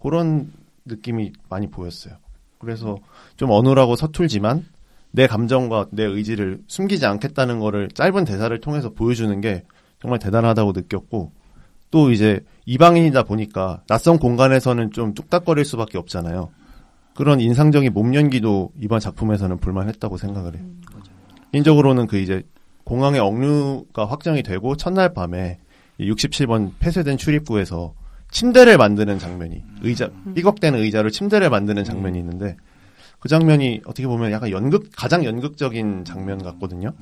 그런 느낌이 많이 보였어요. 그래서 좀 어눌하고 서툴지만 내 감정과 내 의지를 숨기지 않겠다는 거를 짧은 대사를 통해서 보여주는 게 정말 대단하다고 느꼈고 또 이제 이방인이다 보니까 낯선 공간에서는 좀 뚝딱거릴 수밖에 없잖아요. 그런 인상적인 몸 연기도 이번 작품에서는 볼만했다고 생각을 해요. 개인적으로는 그 이제 공항의 억류가 확정이 되고 첫날 밤에 67번 폐쇄된 출입구에서 침대를 만드는 장면이 의자 삐걱대는 의자로 침대를 만드는 장면이 있는데 그 장면이 어떻게 보면 약간 연극 가장 연극적인 장면 같거든요.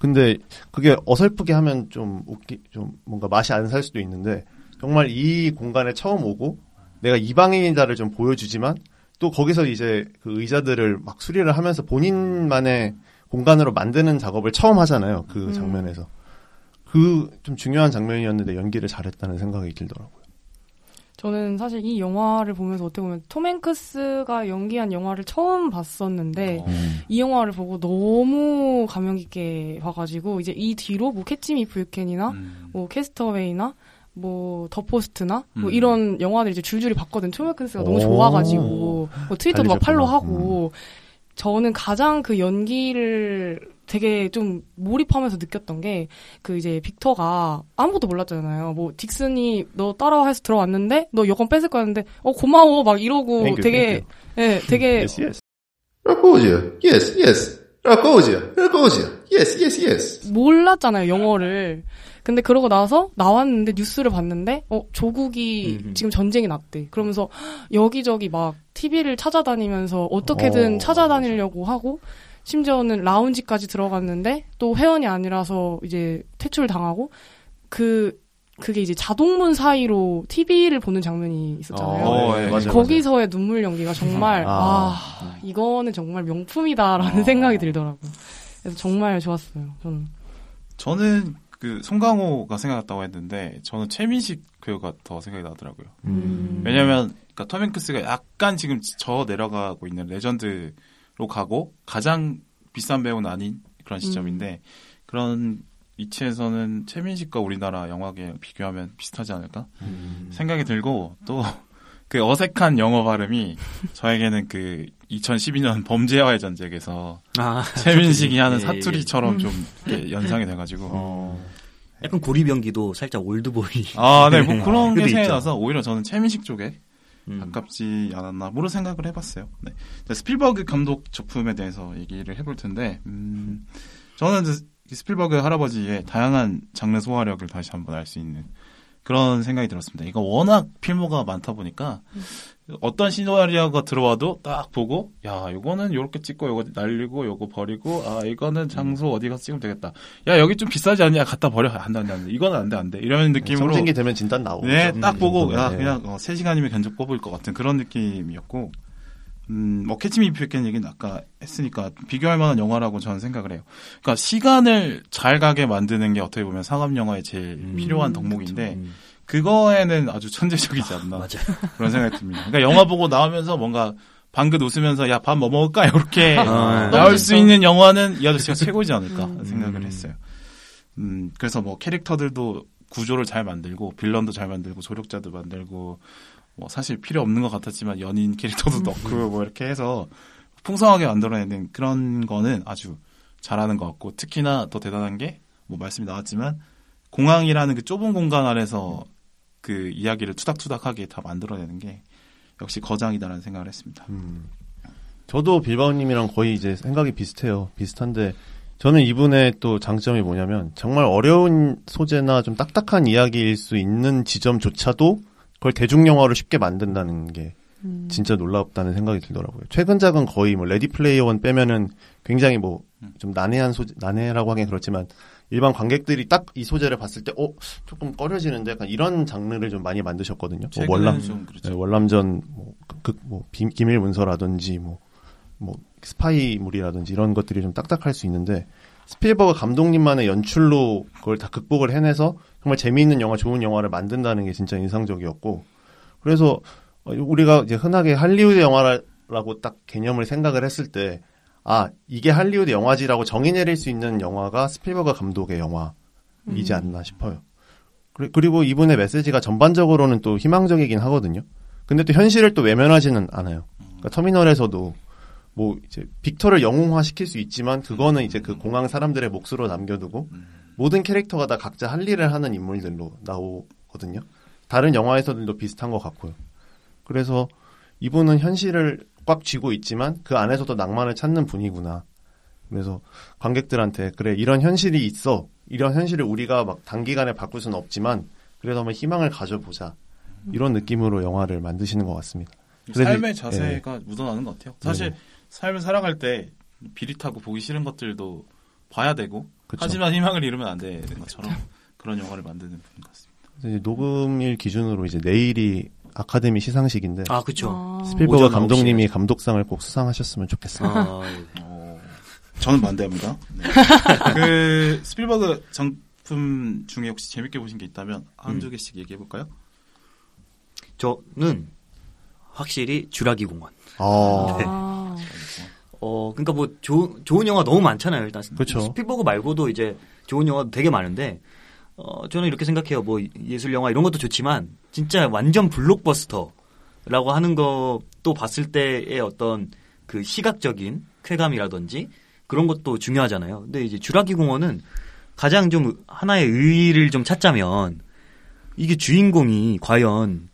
음. 근데 그게 어설프게 하면 좀 웃기 좀 뭔가 맛이 안 살 수도 있는데 정말 이 공간에 처음 오고 내가 이방인이다를 좀 보여주지만 또 거기서 이제 그 의자들을 막 수리를 하면서 본인만의 공간으로 만드는 작업을 처음 하잖아요. 그 음. 장면에서. 그 좀 중요한 장면이었는데 연기를 잘했다는 생각이 들더라고요. 저는 사실 이 영화를 보면서 어떻게 보면 톰 행크스가 연기한 영화를 처음 봤었는데 어. 이 영화를 보고 너무 감명 깊게 봐가지고 이제 이 뒤로 뭐 캐치미 브유캔이나 음. 뭐 Cast Away나 뭐 The Post나 뭐 음. 이런 영화들 이제 줄줄이 봤거든. 톰 행크스가 너무 오. 좋아가지고 뭐 트위터도 막 달리셨구나. 팔로우하고 저는 가장 그 연기를 되게 좀 몰입하면서 느꼈던 게 그 이제 빅터가 아무것도 몰랐잖아요. 뭐 딕슨이 너 따라와 해서 들어왔는데 너 여권 뺏을 거였는데 어 고마워 막 이러고 Thank you, 되게 예, 되게 Yes, yes. Rakosia. Yes, yes. Rakosia. Rakosia. Yes, yes, yes. 몰랐잖아요 영어를. 근데 그러고 나서 나왔는데 뉴스를 봤는데 어 조국이 음흠. 지금 전쟁이 났대. 그러면서 여기저기 막 TV를 찾아다니면서 어떻게든 어, 찾아다니려고 하고 심지어는 라운지까지 들어갔는데 또 회원이 아니라서 이제 퇴출 당하고 그 그게 이제 자동문 사이로 TV를 보는 장면이 있었잖아요. 어, 예. 맞아요, 거기서의 눈물 연기가 정말 아. 아, 이거는 정말 명품이다라는 어. 생각이 들더라고요. 그래서 정말 좋았어요. 저는. 저는 그 송강호가 생각났다고 했는데 저는 최민식 배우가 더 생각이 나더라고요. 음. 왜냐면 그러니까 톰 행크스가 약간 지금 저 내려가고 있는 레전드로 가고 가장 비싼 배우는 아닌 그런 시점인데 그런 위치에서는 최민식과 우리나라 영화계 비교하면 비슷하지 않을까 생각이 들고 또 그 어색한 영어 발음이 저에게는 그 2012년 범죄와의 전쟁에서 아, 최민식이 하는 예, 예. 사투리처럼 좀 이렇게 연상이 돼가지고 어. 약간 고립 연기도 살짝 올드보이. 아, 네, 뭐 그런 게 그도 생각이 있죠. 나서 오히려 저는 최민식 쪽에 음. 가깝지 않았나 모르는 생각을 해봤어요. 네. 자, 스필버그 감독 작품에 대해서 얘기를 해볼 텐데, 음, 저는 스필버그 할아버지의 다양한 장르 소화력을 다시 한번 알 수 있는 그런 생각이 들었습니다. 이거 워낙 필모가 많다 보니까 어떤 시나리오가 들어와도 딱 보고 야 이거는 요렇게 찍고 요거 날리고 요거 버리고 아 이거는 장소 어디 가서 찍으면 되겠다. 야 여기 좀 비싸지 않냐 갖다 버려 안돼 안돼 안돼 이거는 안돼 안돼 이런 느낌으로 성진기 되면 진단 나오죠. 네, 딱 보고, 음, 야, 네. 그냥, 어, 3시간이면 견적 뽑을 것 같은 그런 느낌이었고, 음, 뭐, Catch Me If You Can 얘기는 아까 했으니까, 비교할 만한 영화라고 저는 생각을 해요. 그러니까, 시간을 잘 가게 만드는 게 어떻게 보면 상업 영화의 제일 음, 필요한 덕목인데, 음. 그거에는 아주 천재적이지 않나 맞아요. 그런 생각이 듭니다. 그러니까 영화 보고 나오면서 뭔가 방긋 웃으면서 야 밥 뭐 먹을까 이렇게 아, 나올 너무 수. 있는 영화는 이 아저씨가 최고지 않을까 음. 생각을 했어요. 음 그래서 뭐 캐릭터들도 구조를 잘 만들고 빌런도 잘 만들고 조력자도 만들고 뭐 사실 필요 없는 것 같았지만 연인 캐릭터도 넣고 뭐 이렇게 해서 풍성하게 만들어내는 그런 거는 아주 잘하는 것 같고 특히나 더 대단한 게 뭐 말씀이 나왔지만 공항이라는 그 좁은 공간 안에서 그 이야기를 투닥투닥하게 다 만들어내는 게 역시 거장이다라는 생각을 했습니다. 음. 저도 빌바오님이랑 거의 이제 생각이 비슷해요. 비슷한데 저는 이분의 또 장점이 뭐냐면 정말 어려운 소재나 좀 딱딱한 이야기일 수 있는 지점조차도 그걸 대중 영화로 쉽게 만든다는 게 음. 진짜 놀랍다는 생각이 들더라고요. 최근 작은 거의 뭐 Ready Player One 빼면은 굉장히 뭐 좀 난해한 소재, 난해라고 하긴 그렇지만 일반 관객들이 딱 이 소재를 봤을 때, 어, 조금 꺼려지는데 약간 이런 장르를 좀 많이 만드셨거든요. 뭐 월남, 좀 그렇죠. 네, 월남전, 뭐, 극, 뭐, 비- 기밀 문서라든지, 뭐, 뭐, 스파이물이라든지 이런 것들이 좀 딱딱할 수 있는데, 스필버그 감독님만의 연출로 그걸 다 극복을 해내서 정말 재미있는 영화, 좋은 영화를 만든다는 게 진짜 인상적이었고, 그래서 어, 우리가 이제 흔하게 할리우드 영화라고 딱 개념을 생각을 했을 때, 아, 이게 할리우드 영화지라고 정의 내릴 수 있는 영화가 스필버그 감독의 영화이지 않나 싶어요. 그리- 그리고 이분의 메시지가 전반적으로는 또 희망적이긴 하거든요. 근데 또 현실을 또 외면하지는 않아요. 그러니까 터미널에서도 뭐 이제 빅터를 영웅화 시킬 수 있지만 그거는 이제 그 공항 사람들의 몫으로 남겨두고 모든 캐릭터가 다 각자 할 일을 하는 인물들로 나오거든요. 다른 영화에서들도 비슷한 것 같고요. 그래서 이분은 현실을 꽉 쥐고 있지만 그 안에서도 낭만을 찾는 분이구나. 그래서 관객들한테 그래 이런 현실이 있어. 이런 현실을 우리가 막 단기간에 바꿀 수는 없지만 그래도 한번 희망을 가져보자. 이런 느낌으로 영화를 만드시는 것 같습니다. 그래서 삶의 이- 자세가 묻어나는 것 같아요. 사실 네. 삶을 살아갈 때 비릿하고 보기 싫은 것들도 봐야 되고 그쵸. 하지만 희망을 잃으면 안 되는 것처럼 그런 영화를 만드는 분인 것 같습니다. 이제 녹음일 기준으로 이제 내일이 아카데미 시상식인데 아, 그쵸. 아. 스필버그 감독님이 9시. 감독상을 꼭 수상하셨으면 좋겠습니다. 아, 어, 저는 반대합니다. 네. 그 스필버그 작품 중에 혹시 재밌게 보신 게 있다면 한두 음. 개씩 얘기해 볼까요? 저는 확실히 주라기 공원. 아, 네. 아. 어, 그러니까 뭐 조, 좋은 영화 너무 많잖아요. 일단 그쵸. 스필버그 말고도 이제 좋은 영화 되게 많은데 어, 저는 이렇게 생각해요. 뭐 예술 영화 이런 것도 좋지만 진짜 완전 블록버스터라고 하는 것도 봤을 때의 어떤 그 시각적인 쾌감이라든지 그런 것도 중요하잖아요. 근데 이제 주라기 공원은 가장 좀 하나의 의의를 좀 찾자면 이게 주인공이 과연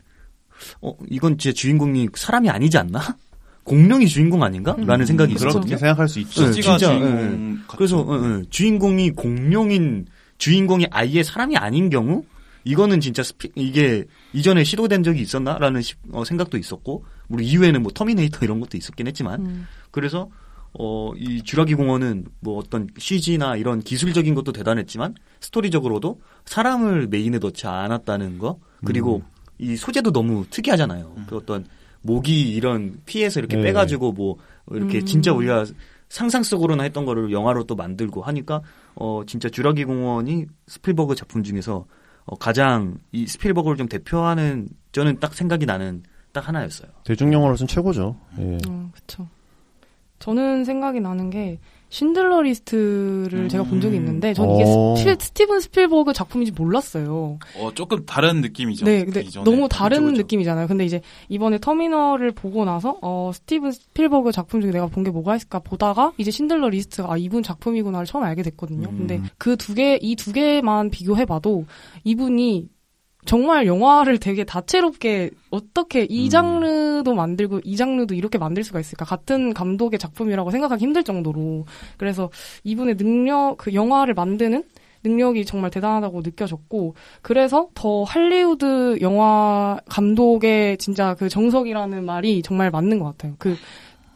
어 이건 진짜 주인공이 사람이 아니지 않나? 공룡이 주인공 아닌가? 라는 생각이 그렇죠. 있었거든요. 그렇게 생각할 수 있죠. 네, 진짜, 주인공 예, 같죠. 그래서 어, 어, 주인공이 공룡인 주인공이 아예 사람이 아닌 경우 이거는 진짜 스피, 이게 이전에 시도된 적이 있었나라는 시- 어, 생각도 있었고 물론 이후에는 뭐 터미네이터 이런 것도 있었긴 했지만 음. 그래서 어, 이 주라기 공원은 뭐 어떤 CG나 이런 기술적인 것도 대단했지만 스토리적으로도 사람을 메인에 넣지 않았다는 거 그리고 이 소재도 너무 특이하잖아요. 그 어떤 모기 이런 피에서 이렇게 네. 빼가지고 뭐 이렇게 음. 진짜 우리가 상상 속으로나 했던 거를 영화로 또 만들고 하니까 어 진짜 주라기 공원이 스필버그 작품 중에서 어, 가장 이 스필버그를 좀 대표하는 저는 딱 생각이 나는 딱 하나였어요. 대중영화로서는 최고죠. 예. 음, 그쵸. 저는 생각이 나는 게 쉰들러 리스트를 제가 본 적이 있는데 전 이게 어. 스, 스티븐 스필버그 작품인지 몰랐어요. 어, 조금 다른 느낌이죠. 네, 근데 이전에. 너무 다른 그쵸. 느낌이잖아요. 근데 이제 이번에 터미널을 보고 나서 어 스티븐 스필버그 작품 중에 내가 본 게 뭐가 있을까 보다가 이제 쉰들러 리스트가 아 이분 작품이구나를 처음 알게 됐거든요. 음. 근데 그 두 개 이 두 개만 비교해봐도 이분이 정말 영화를 되게 다채롭게 어떻게 이 음. 장르도 만들고 이 장르도 이렇게 만들 수가 있을까 같은 감독의 작품이라고 생각하기 힘들 정도로 그래서 이분의 능력 그 영화를 만드는 능력이 정말 대단하다고 느껴졌고 그래서 더 할리우드 영화 감독의 진짜 그 정석이라는 말이 정말 맞는 것 같아요. 그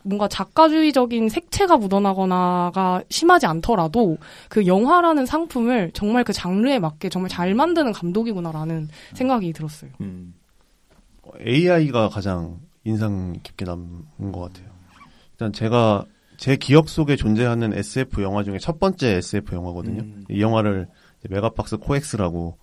뭔가 작가주의적인 색채가 묻어나거나가 심하지 않더라도 그 영화라는 상품을 정말 그 장르에 맞게 정말 잘 만드는 감독이구나라는 생각이 들었어요. 음. AI가 가장 인상 깊게 남은 것 같아요. 일단 제가 제 기억 속에 존재하는 SF 영화 중에 첫 번째 SF 영화거든요. 음. 이 영화를 메가박스 코엑스라고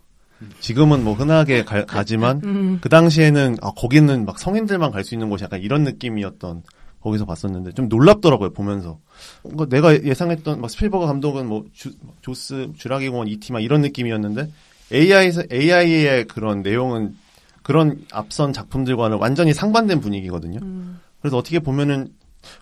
지금은 뭐 흔하게 가, 가지만 음. 그 당시에는 아 거기는 막 성인들만 갈 수 있는 곳이 약간 이런 느낌이었던 거기서 봤었는데 좀 놀랍더라고요 보면서 뭔가 내가 예상했던 막 스필버그 감독은 뭐 주, 조스 주라기 공원 이티 막 이런 느낌이었는데 AI에서 AI의 그런 내용은 그런 앞선 작품들과는 완전히 상반된 분위기거든요. 음. 그래서 어떻게 보면은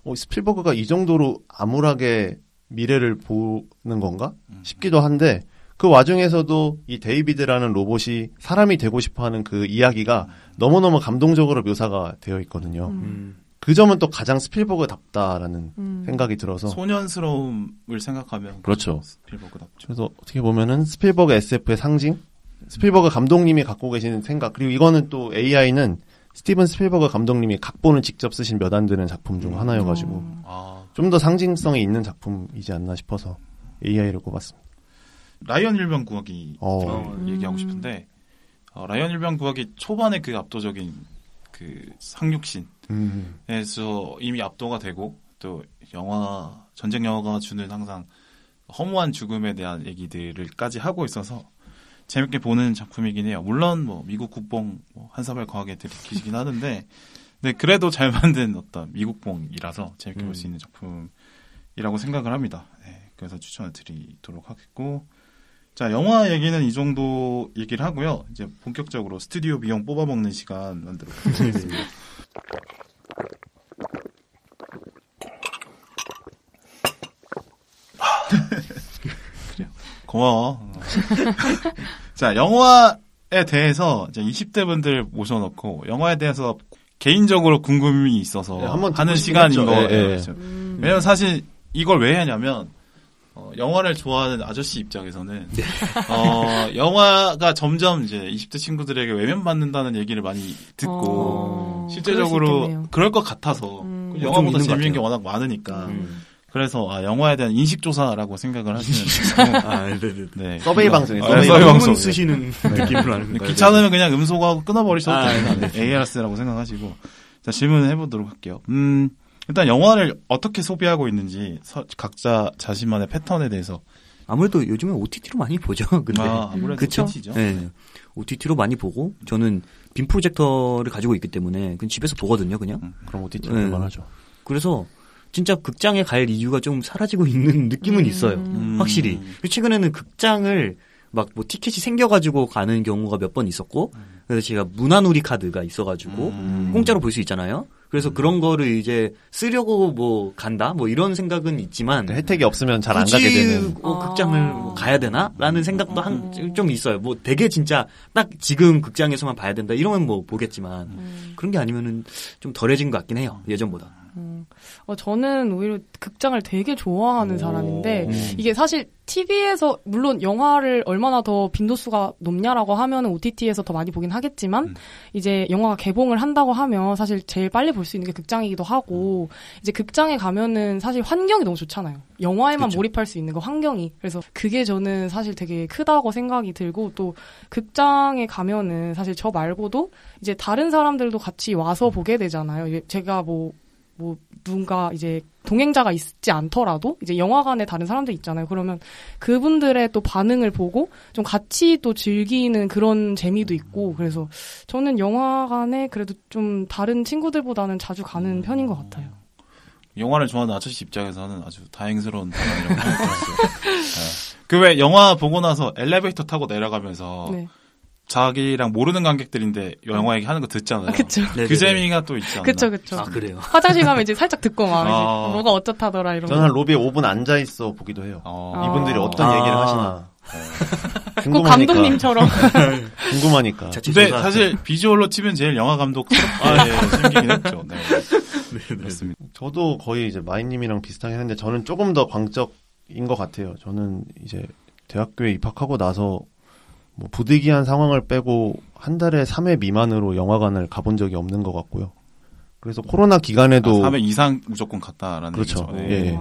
어, 스필버그가 이 정도로 암울하게 미래를 보는 건가 싶기도 한데 그 와중에서도 이 데이비드라는 로봇이 사람이 되고 싶어하는 그 이야기가 너무너무 감동적으로 묘사가 되어 있거든요. 음. 그 점은 또 가장 스필버그답다라는 음. 생각이 들어서 소년스러움을 생각하면 그렇죠. 스필버그답죠. 그래서 어떻게 보면은 스필버그 SF의 상징, 스필버그 감독님이 갖고 계시는 생각 그리고 이거는 또 AI는 스티븐 스필버그 감독님이 각본을 직접 쓰신 몇 안 되는 작품 중 하나여가지고 아, 좀더 상징성이 있는 작품이지 않나 싶어서 AI를 꼽았습니다. 라이언 일병 구하기 어. 어, 얘기하고 싶은데 어, 라이언 일병 구하기 초반에 그 압도적인 그 상륙신에서 음. 이미 압도가 되고 또 영화 전쟁 영화가 주는 항상 허무한 죽음에 대한 얘기들을까지 하고 있어서 재밌게 보는 작품이긴 해요. 물론 뭐 미국 국뽕 뭐 한사발 과하게 들이키시긴 하는데 네 그래도 잘 만든 어떤 미국뽕이라서 재밌게 볼수 있는 작품이라고 생각을 합니다. 네, 그래서 추천을 드리도록 하겠고 자 영화 얘기는 이 정도 얘기를 하고요. 이제 본격적으로 스튜디오 비용 뽑아먹는 시간 만들어 보겠습니다. 고마워. 어. 자, 영화에 대해서 이제 20대 분들 모셔놓고 영화에 대해서 개인적으로 궁금이 있어서 네, 하는 시간인. 거예요. 그렇죠. 음. 왜냐면 사실 이걸 왜 하냐면 어, 영화를 좋아하는 아저씨 입장에서는 네. 어, 영화가 점점 이제 20대 친구들에게 외면받는다는 얘기를 많이 듣고 어, 실제적으로. 그럴 것 같아서 음. 그좀 영화보다 있는 것 재밌는 게. 워낙 많으니까 음. 그래서 아, 영화에 대한 인식 조사라고 생각을 하시는 아, 네네. 네. 서베이 방송에 아, 서베이 서베이 방송. 방송. 쓰시는 느낌으로 하는 거예요. 귀찮으면 그냥 음소거하고 끊어버리셔도 아, 됩니다. 네. ARS라고 생각하시고. 자, 질문을 해보도록 할게요. 음, 일단 영화를 어떻게 소비하고 있는지 서- 각자 자신만의 패턴에 대해서. 아무래도 요즘에 OTT로 많이 보죠. 근데 아, 아무래도 그쵸? OTT 죠. 네. OTT로 많이 보고 저는 빔 프로젝터를 가지고 있기 때문에 그냥 집에서 보거든요, 그냥. 그럼 OTT 네. 볼만하죠. 그래서 진짜 극장에 갈 이유가 좀 사라지고 있는 느낌은 음. 있어요. 음. 확실히. 최근에는 극장을 막 뭐 티켓이 생겨가지고 가는 경우가 몇 번 있었고, 그래서 제가 문화누리 카드가 있어가지고 음. 공짜로 볼 수 있잖아요. 그래서 그런 거를 이제 쓰려고 뭐 간다, 뭐 이런 생각은 있지만 혜택이 없으면 잘 안 가게 되는. 뭐 아. 극장을 뭐 가야 되나라는 생각도 한 좀 있어요. 뭐 되게 진짜 딱 지금 극장에서만 봐야 된다 이러면 뭐 보겠지만 음. 그런 게 아니면은 좀 덜해진 것 같긴 해요 예전보다. 음. 어, 저는 오히려 극장을 되게 좋아하는 오. 사람인데 음. 이게 사실 TV에서 물론 영화를 얼마나 더 빈도수가 높냐라고 하면은 OTT에서 더 많이 보긴 하겠지만 음. 이제 영화가 개봉을 한다고 하면 사실 제일 빨리 볼 수 있는 게 극장이기도 하고 이제 극장에 가면은 사실 환경이 너무 좋잖아요. 영화에만 그쵸. 몰입할 수 있는 거 환경이. 그래서 그게 저는 사실 되게 크다고 생각이 들고 또 극장에 가면은 사실 저 말고도 이제 다른 사람들도 같이 와서 보게 되잖아요. 제가 뭐 뭐 누군가 이제 동행자가 있지 않더라도 이제 영화관에 다른 사람들 있잖아요. 그러면 그분들의 또 반응을 보고 좀 같이 또 즐기는 그런 재미도 있고 그래서 저는 영화관에 그래도 좀 다른 친구들보다는 자주 가는 편인 것 같아요. 영화를 좋아하는 아저씨 입장에서는 아주 다행스러운 방안이라고 생각했어요. 그왜 영화 보고 나서 엘리베이터 타고 내려가면서 네. 자기랑 모르는 관객들인데 영화 얘기 하는 거 듣잖아요. 그쵸. 그 재미가 또 않나. 그쵸, 그쵸. 아 그래요. 화장실 가면 이제 살짝 듣고 막 아. 뭐가 어쩌다더라 이런 저는 로비에 5분 앉아 있어 보기도 해요. 어. 아. 이분들이 어떤 아. 얘기를 하시나. 꼭 궁금하니까. 감독님처럼. 궁금하니까. 근데. 사실 비주얼로 치면 제일 영화 감독스럽게 생기긴 했죠. 네. 그렇습니다. 저도 거의 이제 마이님이랑 비슷하긴 했는데 저는 조금 더 광적인 것 같아요. 저는 이제 대학교에 입학하고 나서 뭐 부득이한 상황을 빼고 한 달에 3회 미만으로 영화관을 가본 적이 없는 것 같고요. 그래서 코로나 기간에도 아, 3회 이상 무조건 갔다라는 그렇죠. 얘기죠. 네. 예.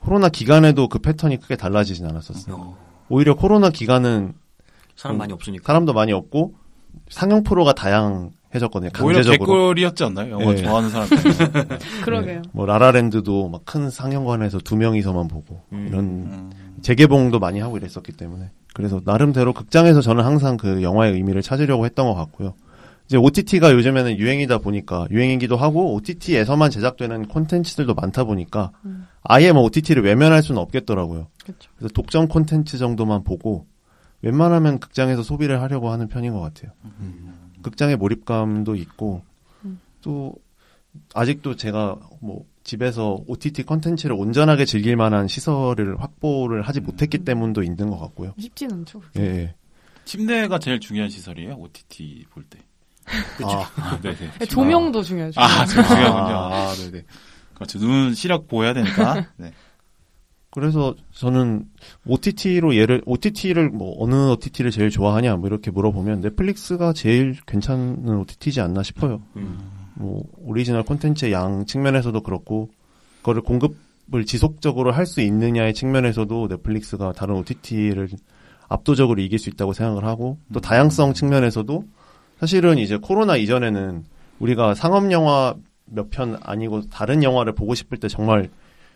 코로나 기간에도 그 패턴이 크게 달라지진 않았었어요. 어, 오히려 코로나 기간은 사람 음. 많이 없으니까. 사람도 많이 없고 상영 프로가 다양해졌거든요. 오히려 강제적으로. 개꿀이었지 않나요? 영화 예. 좋아하는 사람들. 그러게요. 뭐 라라랜드도 막 큰 상영관에서 두 명이서만 보고 음. 이런 음. 재개봉도 많이 하고 이랬었기 때문에 그래서 나름대로 극장에서 저는 항상 그 영화의 의미를 찾으려고 했던 것 같고요. 이제 OTT가 요즘에는 유행이다 보니까 유행이기도 하고 OTT에서만 제작되는 콘텐츠들도 많다 보니까 음. 아예 뭐 OTT를 외면할 수는 없겠더라고요. 그렇죠. 그래서 독점 콘텐츠 정도만 보고 웬만하면 극장에서 소비를 하려고 하는 편인 것 같아요. 극장의 몰입감도 있고 음. 또 아직도 제가 뭐 집에서 OTT 콘텐츠를 온전하게 즐길 만한 시설을 확보를 하지 못했기 때문도 있는 것 같고요. 쉽진 않죠. 예, 예. 침대가 제일 중요한 시설이에요. OTT 볼 때. 아, 아, 네네. 조명도 중요하죠. 아, 제일 중요하군요. 아. 아, 네네. 그렇죠. 눈 시력 보여야 되니까. 네. 그래서 저는 OTT로 예를 OTT를 뭐 어느 OTT를 제일 좋아하냐 뭐 이렇게 물어보면 넷플릭스가 제일 괜찮은 OTT지 않나 싶어요. 음. 뭐 오리지널 콘텐츠의 양 측면에서도 그렇고 그거를 공급을 지속적으로 할 수 있느냐의 측면에서도 넷플릭스가 다른 OTT를 압도적으로 이길 수 있다고 생각을 하고 또 다양성 측면에서도 사실은 이제 코로나 이전에는 우리가 상업 영화 몇 편 아니고 다른 영화를 보고 싶을 때 정말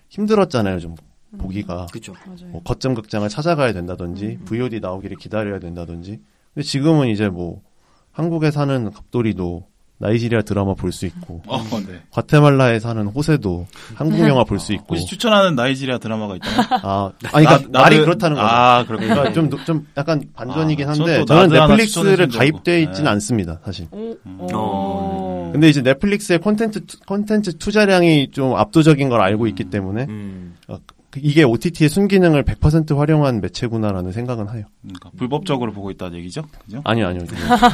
힘들었잖아요, 좀 보기가. 그렇죠. 맞아요. 뭐 거점 극장을 찾아가야 된다든지 VOD 나오기를 기다려야 된다든지. 근데 지금은 이제 뭐 한국에 사는 갑돌이도 나이지리아 드라마 볼 수 있고 어, 네. 과테말라에 사는 호세도 한국 영화 볼 수 있고. 혹시 추천하는 나이지리아 드라마가 있다면? 아, 아니 그러니까 나- 말이 그렇다는 거죠. 아, 그렇군요. 그러니까 좀, 노- 좀 약간 반전이긴 아, 한데 저는 또 저는 넷플릭스를 가입돼 줄 있지는 알고. 않습니다, 사실. 오, 음. 어. 근데 이제 넷플릭스의 콘텐츠 투- 콘텐츠 투자량이 좀 압도적인 걸 알고 있기 때문에 음. 이게 OTT의 순기능을 100% 활용한 매체구나라는 생각은 해요. 그러니까 불법적으로 보고 있다는 얘기죠? 그죠? 아니요, 아니요.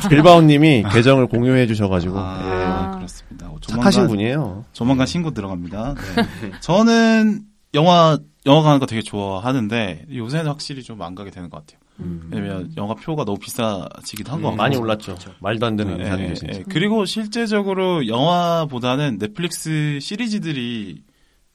빌바오님이 계정을 공유해 주셔가지고 아, 예. 그렇습니다. 어, 착하신 조만간- 분이에요. 조만간 신고 들어갑니다. 네. 저는 영화 영화 가는 거 되게 좋아하는데 요새는 확실히 좀 안 가게 되는 것 같아요. 음. 왜냐면 영화 표가 너무 비싸지기도 한 것 같고 많이 올랐죠. 말도 안 되는 예, 예. 예. 그리고 실제적으로 영화보다는 넷플릭스 시리즈들이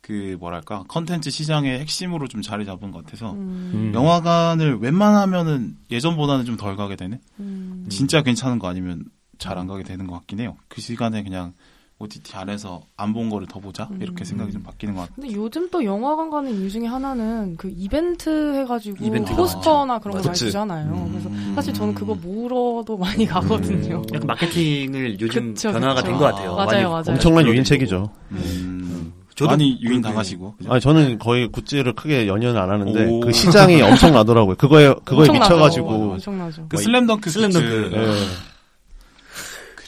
그 뭐랄까 컨텐츠 시장의 핵심으로 좀 자리 잡은 것 같아서 음. 음. 영화관을 웬만하면은 예전보다는 좀 덜 가게 되는 음. 진짜 괜찮은 거 아니면 잘 안 가게 되는 것 같긴 해요. 그 시간에 그냥 OTT 안에서 안 본 거를 더 보자 이렇게 음. 생각이 좀 바뀌는 것 같아요. 근데 요즘 또 영화관 가는 이유 중에 하나는 그 이벤트 해가지고 이벤트가 포스터나 그런 거 많이. 주잖아요. 음. 그래서 사실 저는 그거 물어도 많이 가거든요. 약간 마케팅을 요즘 그쵸, 변화가. 된 것 같아요. 맞아요, 많이 맞아요. 엄청난 유인책이죠. 음, 저도 많이 유인 당하시고 그죠? 아니 저는 거의 굿즈를 크게 연연을 안 하는데 오. 그 시장이 엄청 나더라고요. 그거에 그거에 엄청나죠. 미쳐가지고 엄청나죠. 그 슬램덩크 슬램덩크. 굿즈. 예,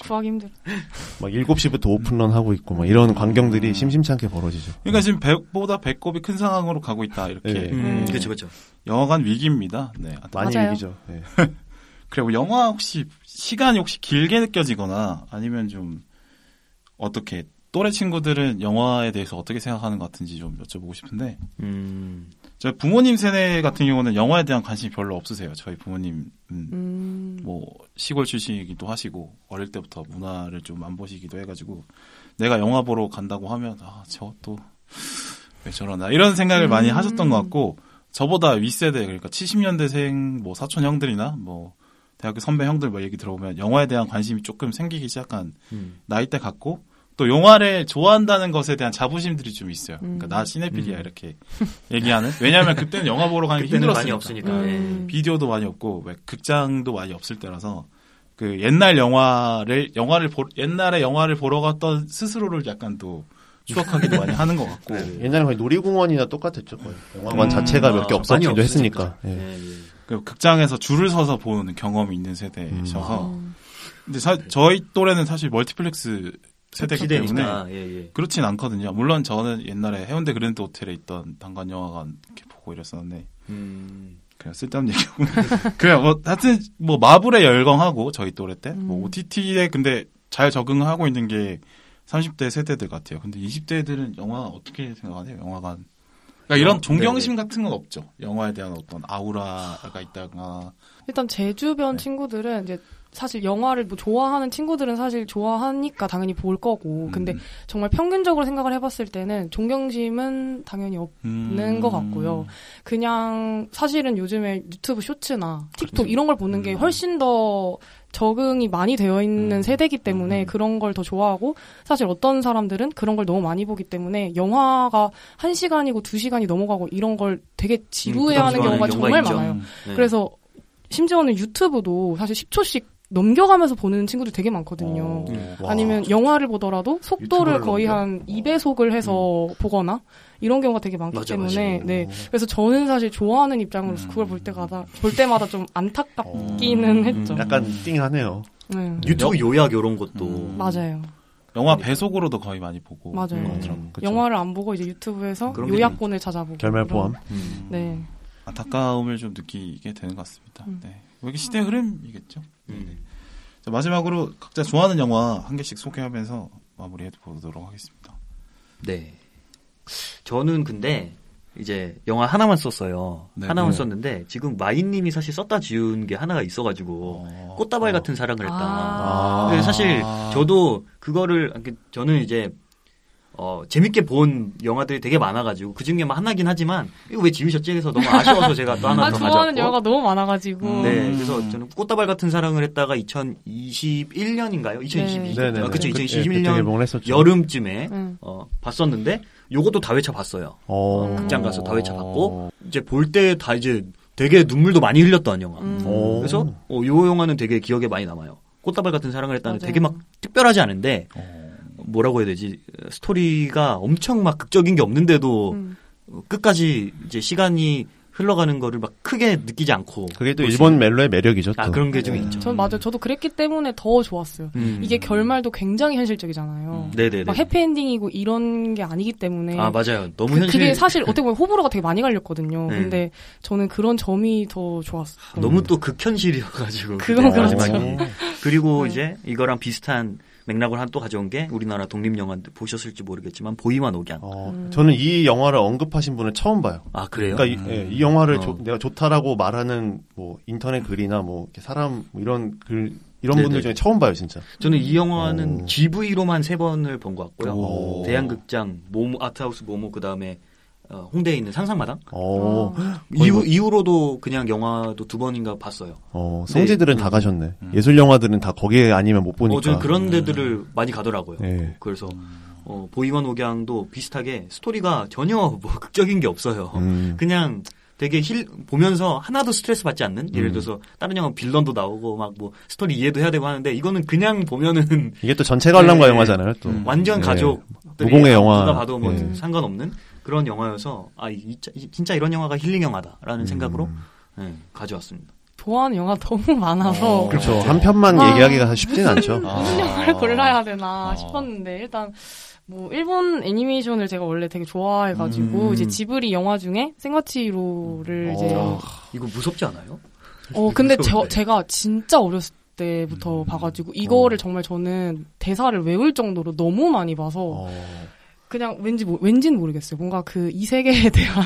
구하기 힘들어. 막 7시부터 오픈런 하고 있고 막 이런 광경들이 심심찮게 벌어지죠. 그러니까 지금 배보다 배꼽이 큰 상황으로 가고 있다 이렇게 예. 음, 음. 그렇죠, 그렇죠. 영화관 위기입니다. 네. 많이 맞아요. 얘기죠. 예. 그리고 영화 혹시 시간이 혹시 길게 느껴지거나 아니면 좀 어떻게 또래 친구들은 영화에 대해서 어떻게 생각하는 것 같은지 좀 여쭤보고 싶은데 음. 저희 부모님 세대 같은 경우는 영화에 대한 관심이 별로 없으세요. 저희 부모님 음, 음. 뭐 시골 출신이기도 하시고 어릴 때부터 문화를 좀 안 보시기도 해가지고 내가 영화 보러 간다고 하면 아 저 또 왜 저러나 이런 생각을 많이 음. 하셨던 것 같고 저보다 윗세대 그러니까 70년대생 뭐 사촌 형들이나 뭐 대학교 선배 형들 뭐 얘기 들어보면 영화에 대한 관심이 조금 생기기 시작한 음. 나이대 같고 또 영화를 좋아한다는 것에 대한 자부심들이 좀 있어요. 그러니까 음. 나 시네필이야 음. 이렇게 얘기하는. 왜냐하면 그때는 영화 보러 가는 게 힘들었으니까. 많이 없으니까. 음. 비디오도 많이 없고 왜 극장도 많이 없을 때라서 그 옛날 영화를 영화를 보, 옛날에 영화를 보러 갔던 스스로를 약간 또 추억하기도 많이 하는 것 같고 옛날에 거의 놀이공원이나 똑같았죠. 거의. 영화관 음. 자체가 몇개 아, 없었기도. 했으니까. 예. 예, 예. 그 극장에서 줄을 서서 보는 경험이 있는 세대셔서 음. 근데 사- 저희 또래는 사실 멀티플렉스 세대이기 때문에 시대니까. 예, 예. 그렇진 않거든요. 물론 저는 옛날에 해운대 그랜드 호텔에 있던 단관 영화관 이렇게 보고 이랬었는데 음. 그냥 쓸데없는 얘기고. 그냥 뭐, 하여튼, 뭐, 마블에 열광하고, 저희 또래 때. 뭐, 음. OTT에 근데 잘 적응하고 있는 게 30대 세대들 같아요. 근데 20대들은 영화 어떻게 생각하세요? 영화관. 그러니까 이런 어, 존경심 네네. 같은 건 없죠. 영화에 대한 어떤 아우라가 있다가. 일단 제 주변 네. 친구들은 이제 사실 영화를 뭐 좋아하는 친구들은 사실 좋아하니까 당연히 볼 거고 음. 근데 정말 평균적으로 생각을 해봤을 때는 존경심은 당연히 없. 음. 는것 같고요. 그냥 사실은 요즘에 유튜브 쇼츠나 틱톡 그렇죠. 이런 걸 보는 게 음. 훨씬 더 적응이 많이 되어 있는 음. 세대이기 때문에 음. 그런 걸 더 좋아하고 사실 어떤 사람들은 그런 걸 너무 많이 보기 때문에 영화가 한 시간이고 두 시간이 넘어가고 이런 걸 되게 지루해하는 부담스러워하는 경우가 경우가 정말. 많아요. 네. 그래서 심지어는 유튜브도 사실 10초씩 넘겨가면서 보는 친구들 되게 많거든요. 어. 음. 와. 아니면 영화를 보더라도 속도를 거의 넘겨? 한 2배속을 해서 보거나 이런 경우가 되게 많기 맞아, 때문에 맞아. 네. 그래서 저는 사실 좋아하는 입장으로서 그걸 볼 때마다 볼 때마다 좀 안타깝기는 음. 했죠. 약간 띵하네요. 네. 유튜브 요약 이런 것도 음. 맞아요. 영화 배속으로도 거의 많이 보고 맞아요. 영화를 안 보고 이제 유튜브에서 요약본을 찾아보고 결말 포함. 음. 네. 안타까움을 좀 느끼게 되는 것 같습니다. 음. 네. 뭐 이게 시대 흐름이겠죠. 음. 자, 마지막으로 각자 좋아하는 영화 한 개씩 소개하면서 마무리해 보도록 하겠습니다. 네. 저는 근데 이제 영화 하나만 썼어요. 네. 하나만 네. 썼는데 지금 마인님이 사실 썼다 지운 게 하나가 있어가지고 어. 꽃다발 어. 같은 사랑을 했다. 아. 근데 사실 저도 그거를 그 저는 이제 어 재밌게 본 영화들이 되게 많아가지고 그 중에만 하나긴 하지만 이거 왜 지우셨지? 해서 너무 아쉬워서 제가 또 하나 아더 좋아하는 가져왔고. 영화가 너무 많아가지고 음. 네, 그래서 저는 꽃다발 같은 사랑을 했다가 2021년인가요? 2022년. 네네. 아, 그쵸, 그때 2021년 개봉을 했었죠. 여름쯤에 음. 어, 봤었는데 요것도 다 회차 봤어요. 어. 극장 가서 다 회차 봤고 이제 볼 때 다 이제 되게 눈물도 많이 흘렸던 영화. 음. 어. 그래서 어, 요 영화는 되게 기억에 많이 남아요. 꽃다발 같은 사랑을 했다는 맞아요. 되게 막 특별하지 않은데 어. 뭐라고 해야 되지 스토리가 엄청 막 극적인 게 없는데도 음. 어, 끝까지 이제 시간이 흘러가는 거를 막 크게 느끼지 않고 그게 또 일본 멜로의 매력이죠. 또. 아 그런 게좀 있죠. 전 맞아요. 저도 그랬기 때문에 더 좋았어요. 음. 이게 결말도 굉장히 현실적이잖아요. 음. 네네네. 막 해피엔딩이고 이런 게 아니기 때문에 아 맞아요. 너무 그, 현실. 게 사실 어떻게 보면 호불호가 되게 많이 갈렸거든요. 네. 근데 저는 그런 점이 더 좋았어요. 너무 또 극현실이어가지고 그건 그게 그렇죠. 그리고 네. 이제 이거랑 비슷한 맥락을 한 또 가져온 게 우리나라 독립 영화 보셨을지 모르겠지만 보이만 옥양. 어, 음. 저는 이 영화를 언급하신 분을 처음 봐요. 아 그래요? 그러니까 이, 음. 예, 이 영화를 어. 조- 내가 좋다라고 말하는 뭐 인터넷 글이나 뭐 사람 뭐 이런 글 이런 네네. 분들 중에 처음 봐요, 진짜. 저는 이 영화는 오. GV로만 세 번을 본 것 같고요. 오. 대한극장, 모모 아트하우스 모모 그 다음에 어, 홍대에 있는 상상마당 어, 아. 이후 뭐- 이후로도 그냥 영화도 두 번인가 봤어요. 어, 성지들은 네. 다 가셨네. 음. 예술 영화들은 다 거기에 아니면 못 보니까. 어, 저는 그런 데들을 많이 가더라고요. 네. 그래서 어, 보희와 녹양도 비슷하게 스토리가 전혀 뭐 극적인 게 없어요. 음. 그냥 되게 힐 보면서 하나도 스트레스 받지 않는 예를 음. 들어서 다른 영화 빌런도 나오고 막 뭐 스토리 이해도 해야 되고 하는데 이거는 그냥 보면은 이게 또 전체 관람가 네. 영화잖아요, 또. 음. 완전 네. 가족 무공의 영화. 누가 봐도 뭐 네. 상관없는 그런 영화여서 아 이- 이- 진짜 이런 영화가 힐링 영화다라는 음. 생각으로 네, 가져왔습니다. 좋아하는 영화 너무 많아서 어, 그렇죠. 한 편만 아. 얘기하기가 쉽진 않죠. 아. 무슨 영화를 골라야 되나 어. 싶었는데 일단 뭐 일본 애니메이션을 제가 원래 되게 좋아해가지고 음. 이제 지브리 영화 중에 생가치로를 이제 어. 이거 무섭지 않아요? 어 근데 저. 제가 진짜 어렸을 때부터 음. 봐가지고 이거를 어. 정말 저는 대사를 외울 정도로 너무 많이 봐서 어. 그냥 왠지 모, 왠지는 모르겠어요. 뭔가 그 이 세계에 대한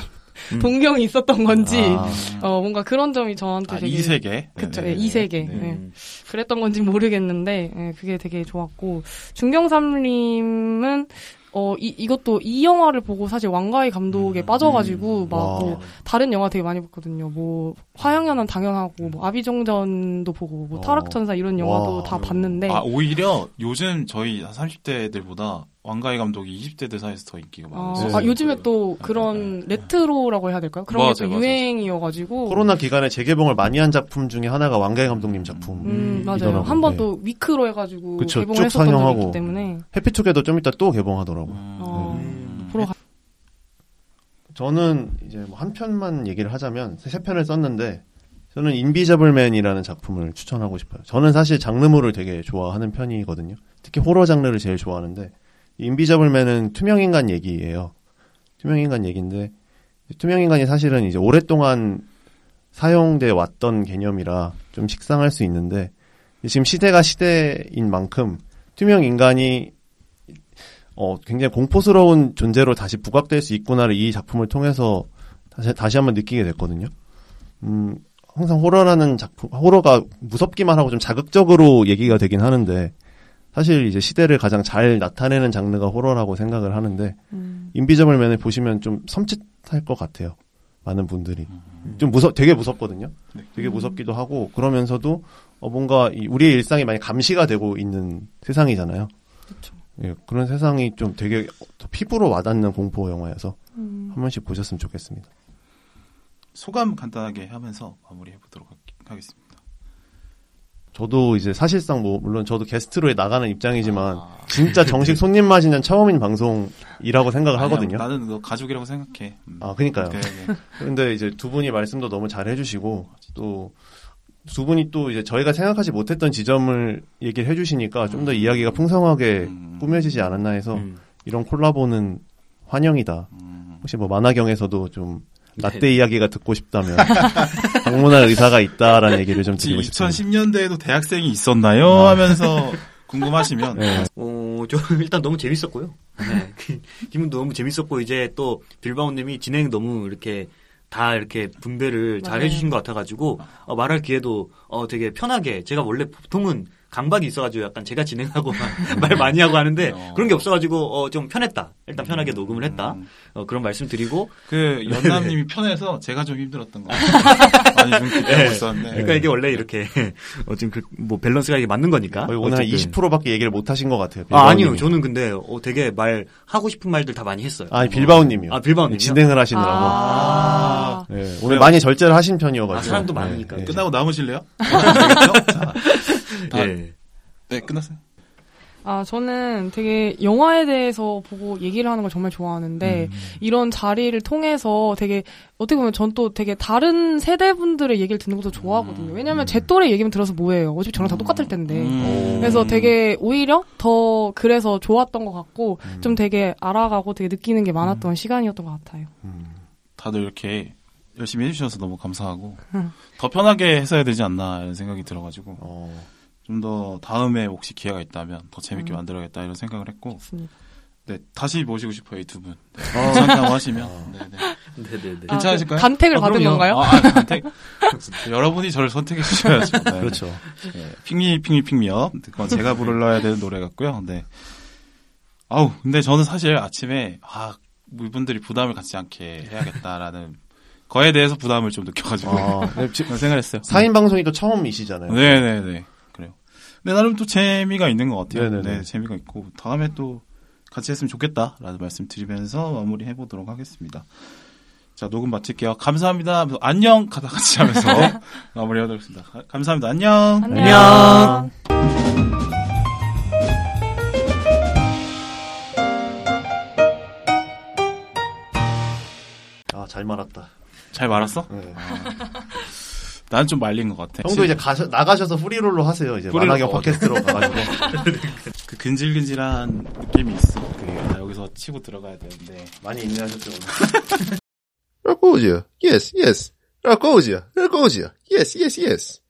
음. 동경이 있었던 건지 아. 어 뭔가 그런 점이 저한테 아, 되게 이 세계. 그쵸, 네, 예, 이 세계. 네. 네. 음. 그랬던 건지 모르겠는데 예, 그게 되게 좋았고 중경삼림은 어 이, 이것도 이 영화를 보고 사실 왕가희 감독에 음, 빠져가지고 음. 막 와. 뭐 다른 영화 되게 많이 봤거든요. 뭐 화양연은 당연하고 뭐 아비정전도 보고 뭐 어. 타락천사 이런 영화도 와. 다 봤는데 아, 오히려 요즘 저희 30대들보다 왕가희 감독이 20대들 사이에서 더 인기가 어, 많아요. 아, 요즘에 또 네, 그런 네, 네. 레트로라고 해야 될까요? 그런 맞아요, 게 또. 유행이어가지고 코로나 기간에 재개봉을 많이 한 작품 중에 하나가 왕가희 감독님 작품. 음, 맞아요. 이더라고요. 한번 네. 또 위크로 해가지고 그쵸, 개봉을 쭉 했었던 적이 상영하고. 있기 때문에 해피투게더 좀 이따 또 개봉하더라고. 요 음. 어, 음. 보러 가. 저는 이제 뭐 한 편만 얘기를 하자면 세 편을 썼는데 저는 인비저블맨이라는 작품을 추천하고 싶어요. 저는 사실 장르물을 되게 좋아하는 편이거든요. 특히 호러 장르를 제일 좋아하는데 인비저블맨은 투명인간 얘기예요. 투명인간 얘기인데 투명인간이 사실은 이제 오랫동안 사용돼 왔던 개념이라 좀 식상할 수 있는데 지금 시대가 시대인 만큼 투명인간이 어, 굉장히 공포스러운 존재로 다시 부각될 수 있구나를 이 작품을 통해서 다시, 다시 한번 느끼게 됐거든요. 음, 항상 호러라는 작품, 호러가 무섭기만 하고 좀 자극적으로 얘기가 되긴 하는데 사실 이제 시대를 가장 잘 나타내는 장르가 호러라고 생각을 하는데 음. 인비저블 맨을 보시면 좀 섬찟할 것 같아요. 많은 분들이 좀 무섭, 되게 무섭거든요. 네. 되게 무섭기도 하고 그러면서도 어 뭔가 이 우리의 일상이 많이 감시가 되고 있는 세상이잖아요. 그쵸. 예, 그런 세상이 좀 되게 더 피부로 와닿는 공포 영화여서 음. 한 번씩 보셨으면 좋겠습니다. 소감 간단하게 하면서 마무리해 보도록 하겠습니다. 저도 이제 사실상 뭐 물론 저도 게스트로 나가는 입장이지만 아. 진짜 정식 손님 맞이는 처음인 방송이라고 생각을 하거든요. 아니야, 나는 너 가족이라고 생각해. 음. 아, 그니까요. 그래, 그래. 근데 이제 두 분이 말씀도 너무 잘 해주시고 또 두 분이 또 이제 저희가 생각하지 못했던 지점을 얘기를 해주시니까 좀더 이야기가 풍성하게 음. 꾸며지지 않았나 해서 음. 이런 콜라보는 환영이다. 음. 혹시 뭐 만화경에서도 좀 라떼 이야기가 듣고 싶다면 방문할 의사가 있다라는 얘기를 좀 드리고 싶습니다. 2010년대에도 대학생이 있었나요? 아. 하면서 궁금하시면 네. 어, 저 일단 너무 재밌었고요. 네. 기분도 너무 재밌었고 이제 또 빌바오님이 진행 너무 이렇게 다 이렇게 분배를 잘 맞아요. 해주신 것 같아가지고 어, 말할 기회도 어, 되게 편하게 제가 원래 보통은 강박이 있어가지고 약간 제가 진행하고 막 말 많이 하고 하는데 어. 그런 게 없어가지고 어, 좀 편했다. 일단 편하게 녹음을 했다. 음. 어, 그런 말씀 드리고 그 연남님이 편해서 제가 좀 힘들었던 거 많이 좀 기대하고 있었는데 그러니까 이게 원래 이렇게 어, 지금 그, 뭐 밸런스가 이게 맞는 거니까. 오늘 한 어쨌든. 20%밖에 얘기를 못 하신 것 같아요. 아 아니요. 저는 근데 어, 되게 말 하고 싶은 말들 다 많이 했어요. 아니 빌바오님이요. 아, 빌바오님이요? 진행을 하시느라고. 아. 네, 오늘 많이 절제를 하신 편이어가지고. 아, 사람도 많으니까. 네, 네. 끝나고 남으실래요? 알겠죠? 자, 다- 예. 네 끝났어요. 아, 저는 되게 영화에 대해서 보고 얘기를 하는 걸 정말 좋아하는데, 이런 자리를 통해서 되게, 어떻게 보면 전 또 되게 다른 세대분들의 얘기를 듣는 것도 좋아하거든요. 왜냐면 제 또래 얘기만 들어서 뭐예요. 어차피 저랑 다 똑같을 텐데. 음. 그래서 되게 오히려 더 그래서 좋았던 것 같고, 음. 좀 되게 알아가고 되게 느끼는 게 많았던 시간이었던 것 같아요. 다들 이렇게 열심히 해주셔서 너무 감사하고 음. 더 편하게 했어야 되지 않나 이런 생각이 들어가지고 어, 좀 더 다음에 혹시 기회가 있다면 더 재밌게 음. 만들어야겠다 이런 생각을 했고 좋습니다. 네 다시 모시고 싶어요 이 두 분. 네, 괜찮다고 하시면 네, 네. 네네네. 아, 괜찮으실까요? 그 간택을 아, 받은 그럼요. 건가요? 아, 선택. 여러분이 저를 선택해 주셔야죠. 네. 그렇죠. 네. 핑미 핑미 핑미업. 그건 제가 불러야 되는 노래 같고요. 네. 아우 근데 저는 사실 아침에 아 이분들이 부담을 갖지 않게 해야겠다라는 거에 대해서 부담을 좀 느껴가지고 아, 네, 생각했어요. 4인 방송이 또 처음이시잖아요. 네네네 그래요. 근데 나름 또 재미가 있는 것 같아요. 네네네. 네 재미가 있고 다음에 또 같이 했으면 좋겠다라는 말씀 드리면서 마무리 해보도록 하겠습니다. 자 녹음 마칠게요. 감사합니다. 안녕 가다 같이 하면서 마무리하도록 하겠습니다. 가- 감사합니다. 안녕. 안녕. 아, 잘 말았다. 잘 말았어? 네. 난 좀 말린 것 같아. 형도 이제 가셔, 나가셔서 프리롤로 하세요. 이제 만화경 어, 팟캐스트로 가가지고. 그 근질근질한 느낌이 있어. 나 여기서 치고 들어가야 되는데. 많이 인내하셨죠, 오늘. Raposia. Yes, yes. Raposia. Raposia. Yes, yes, yes.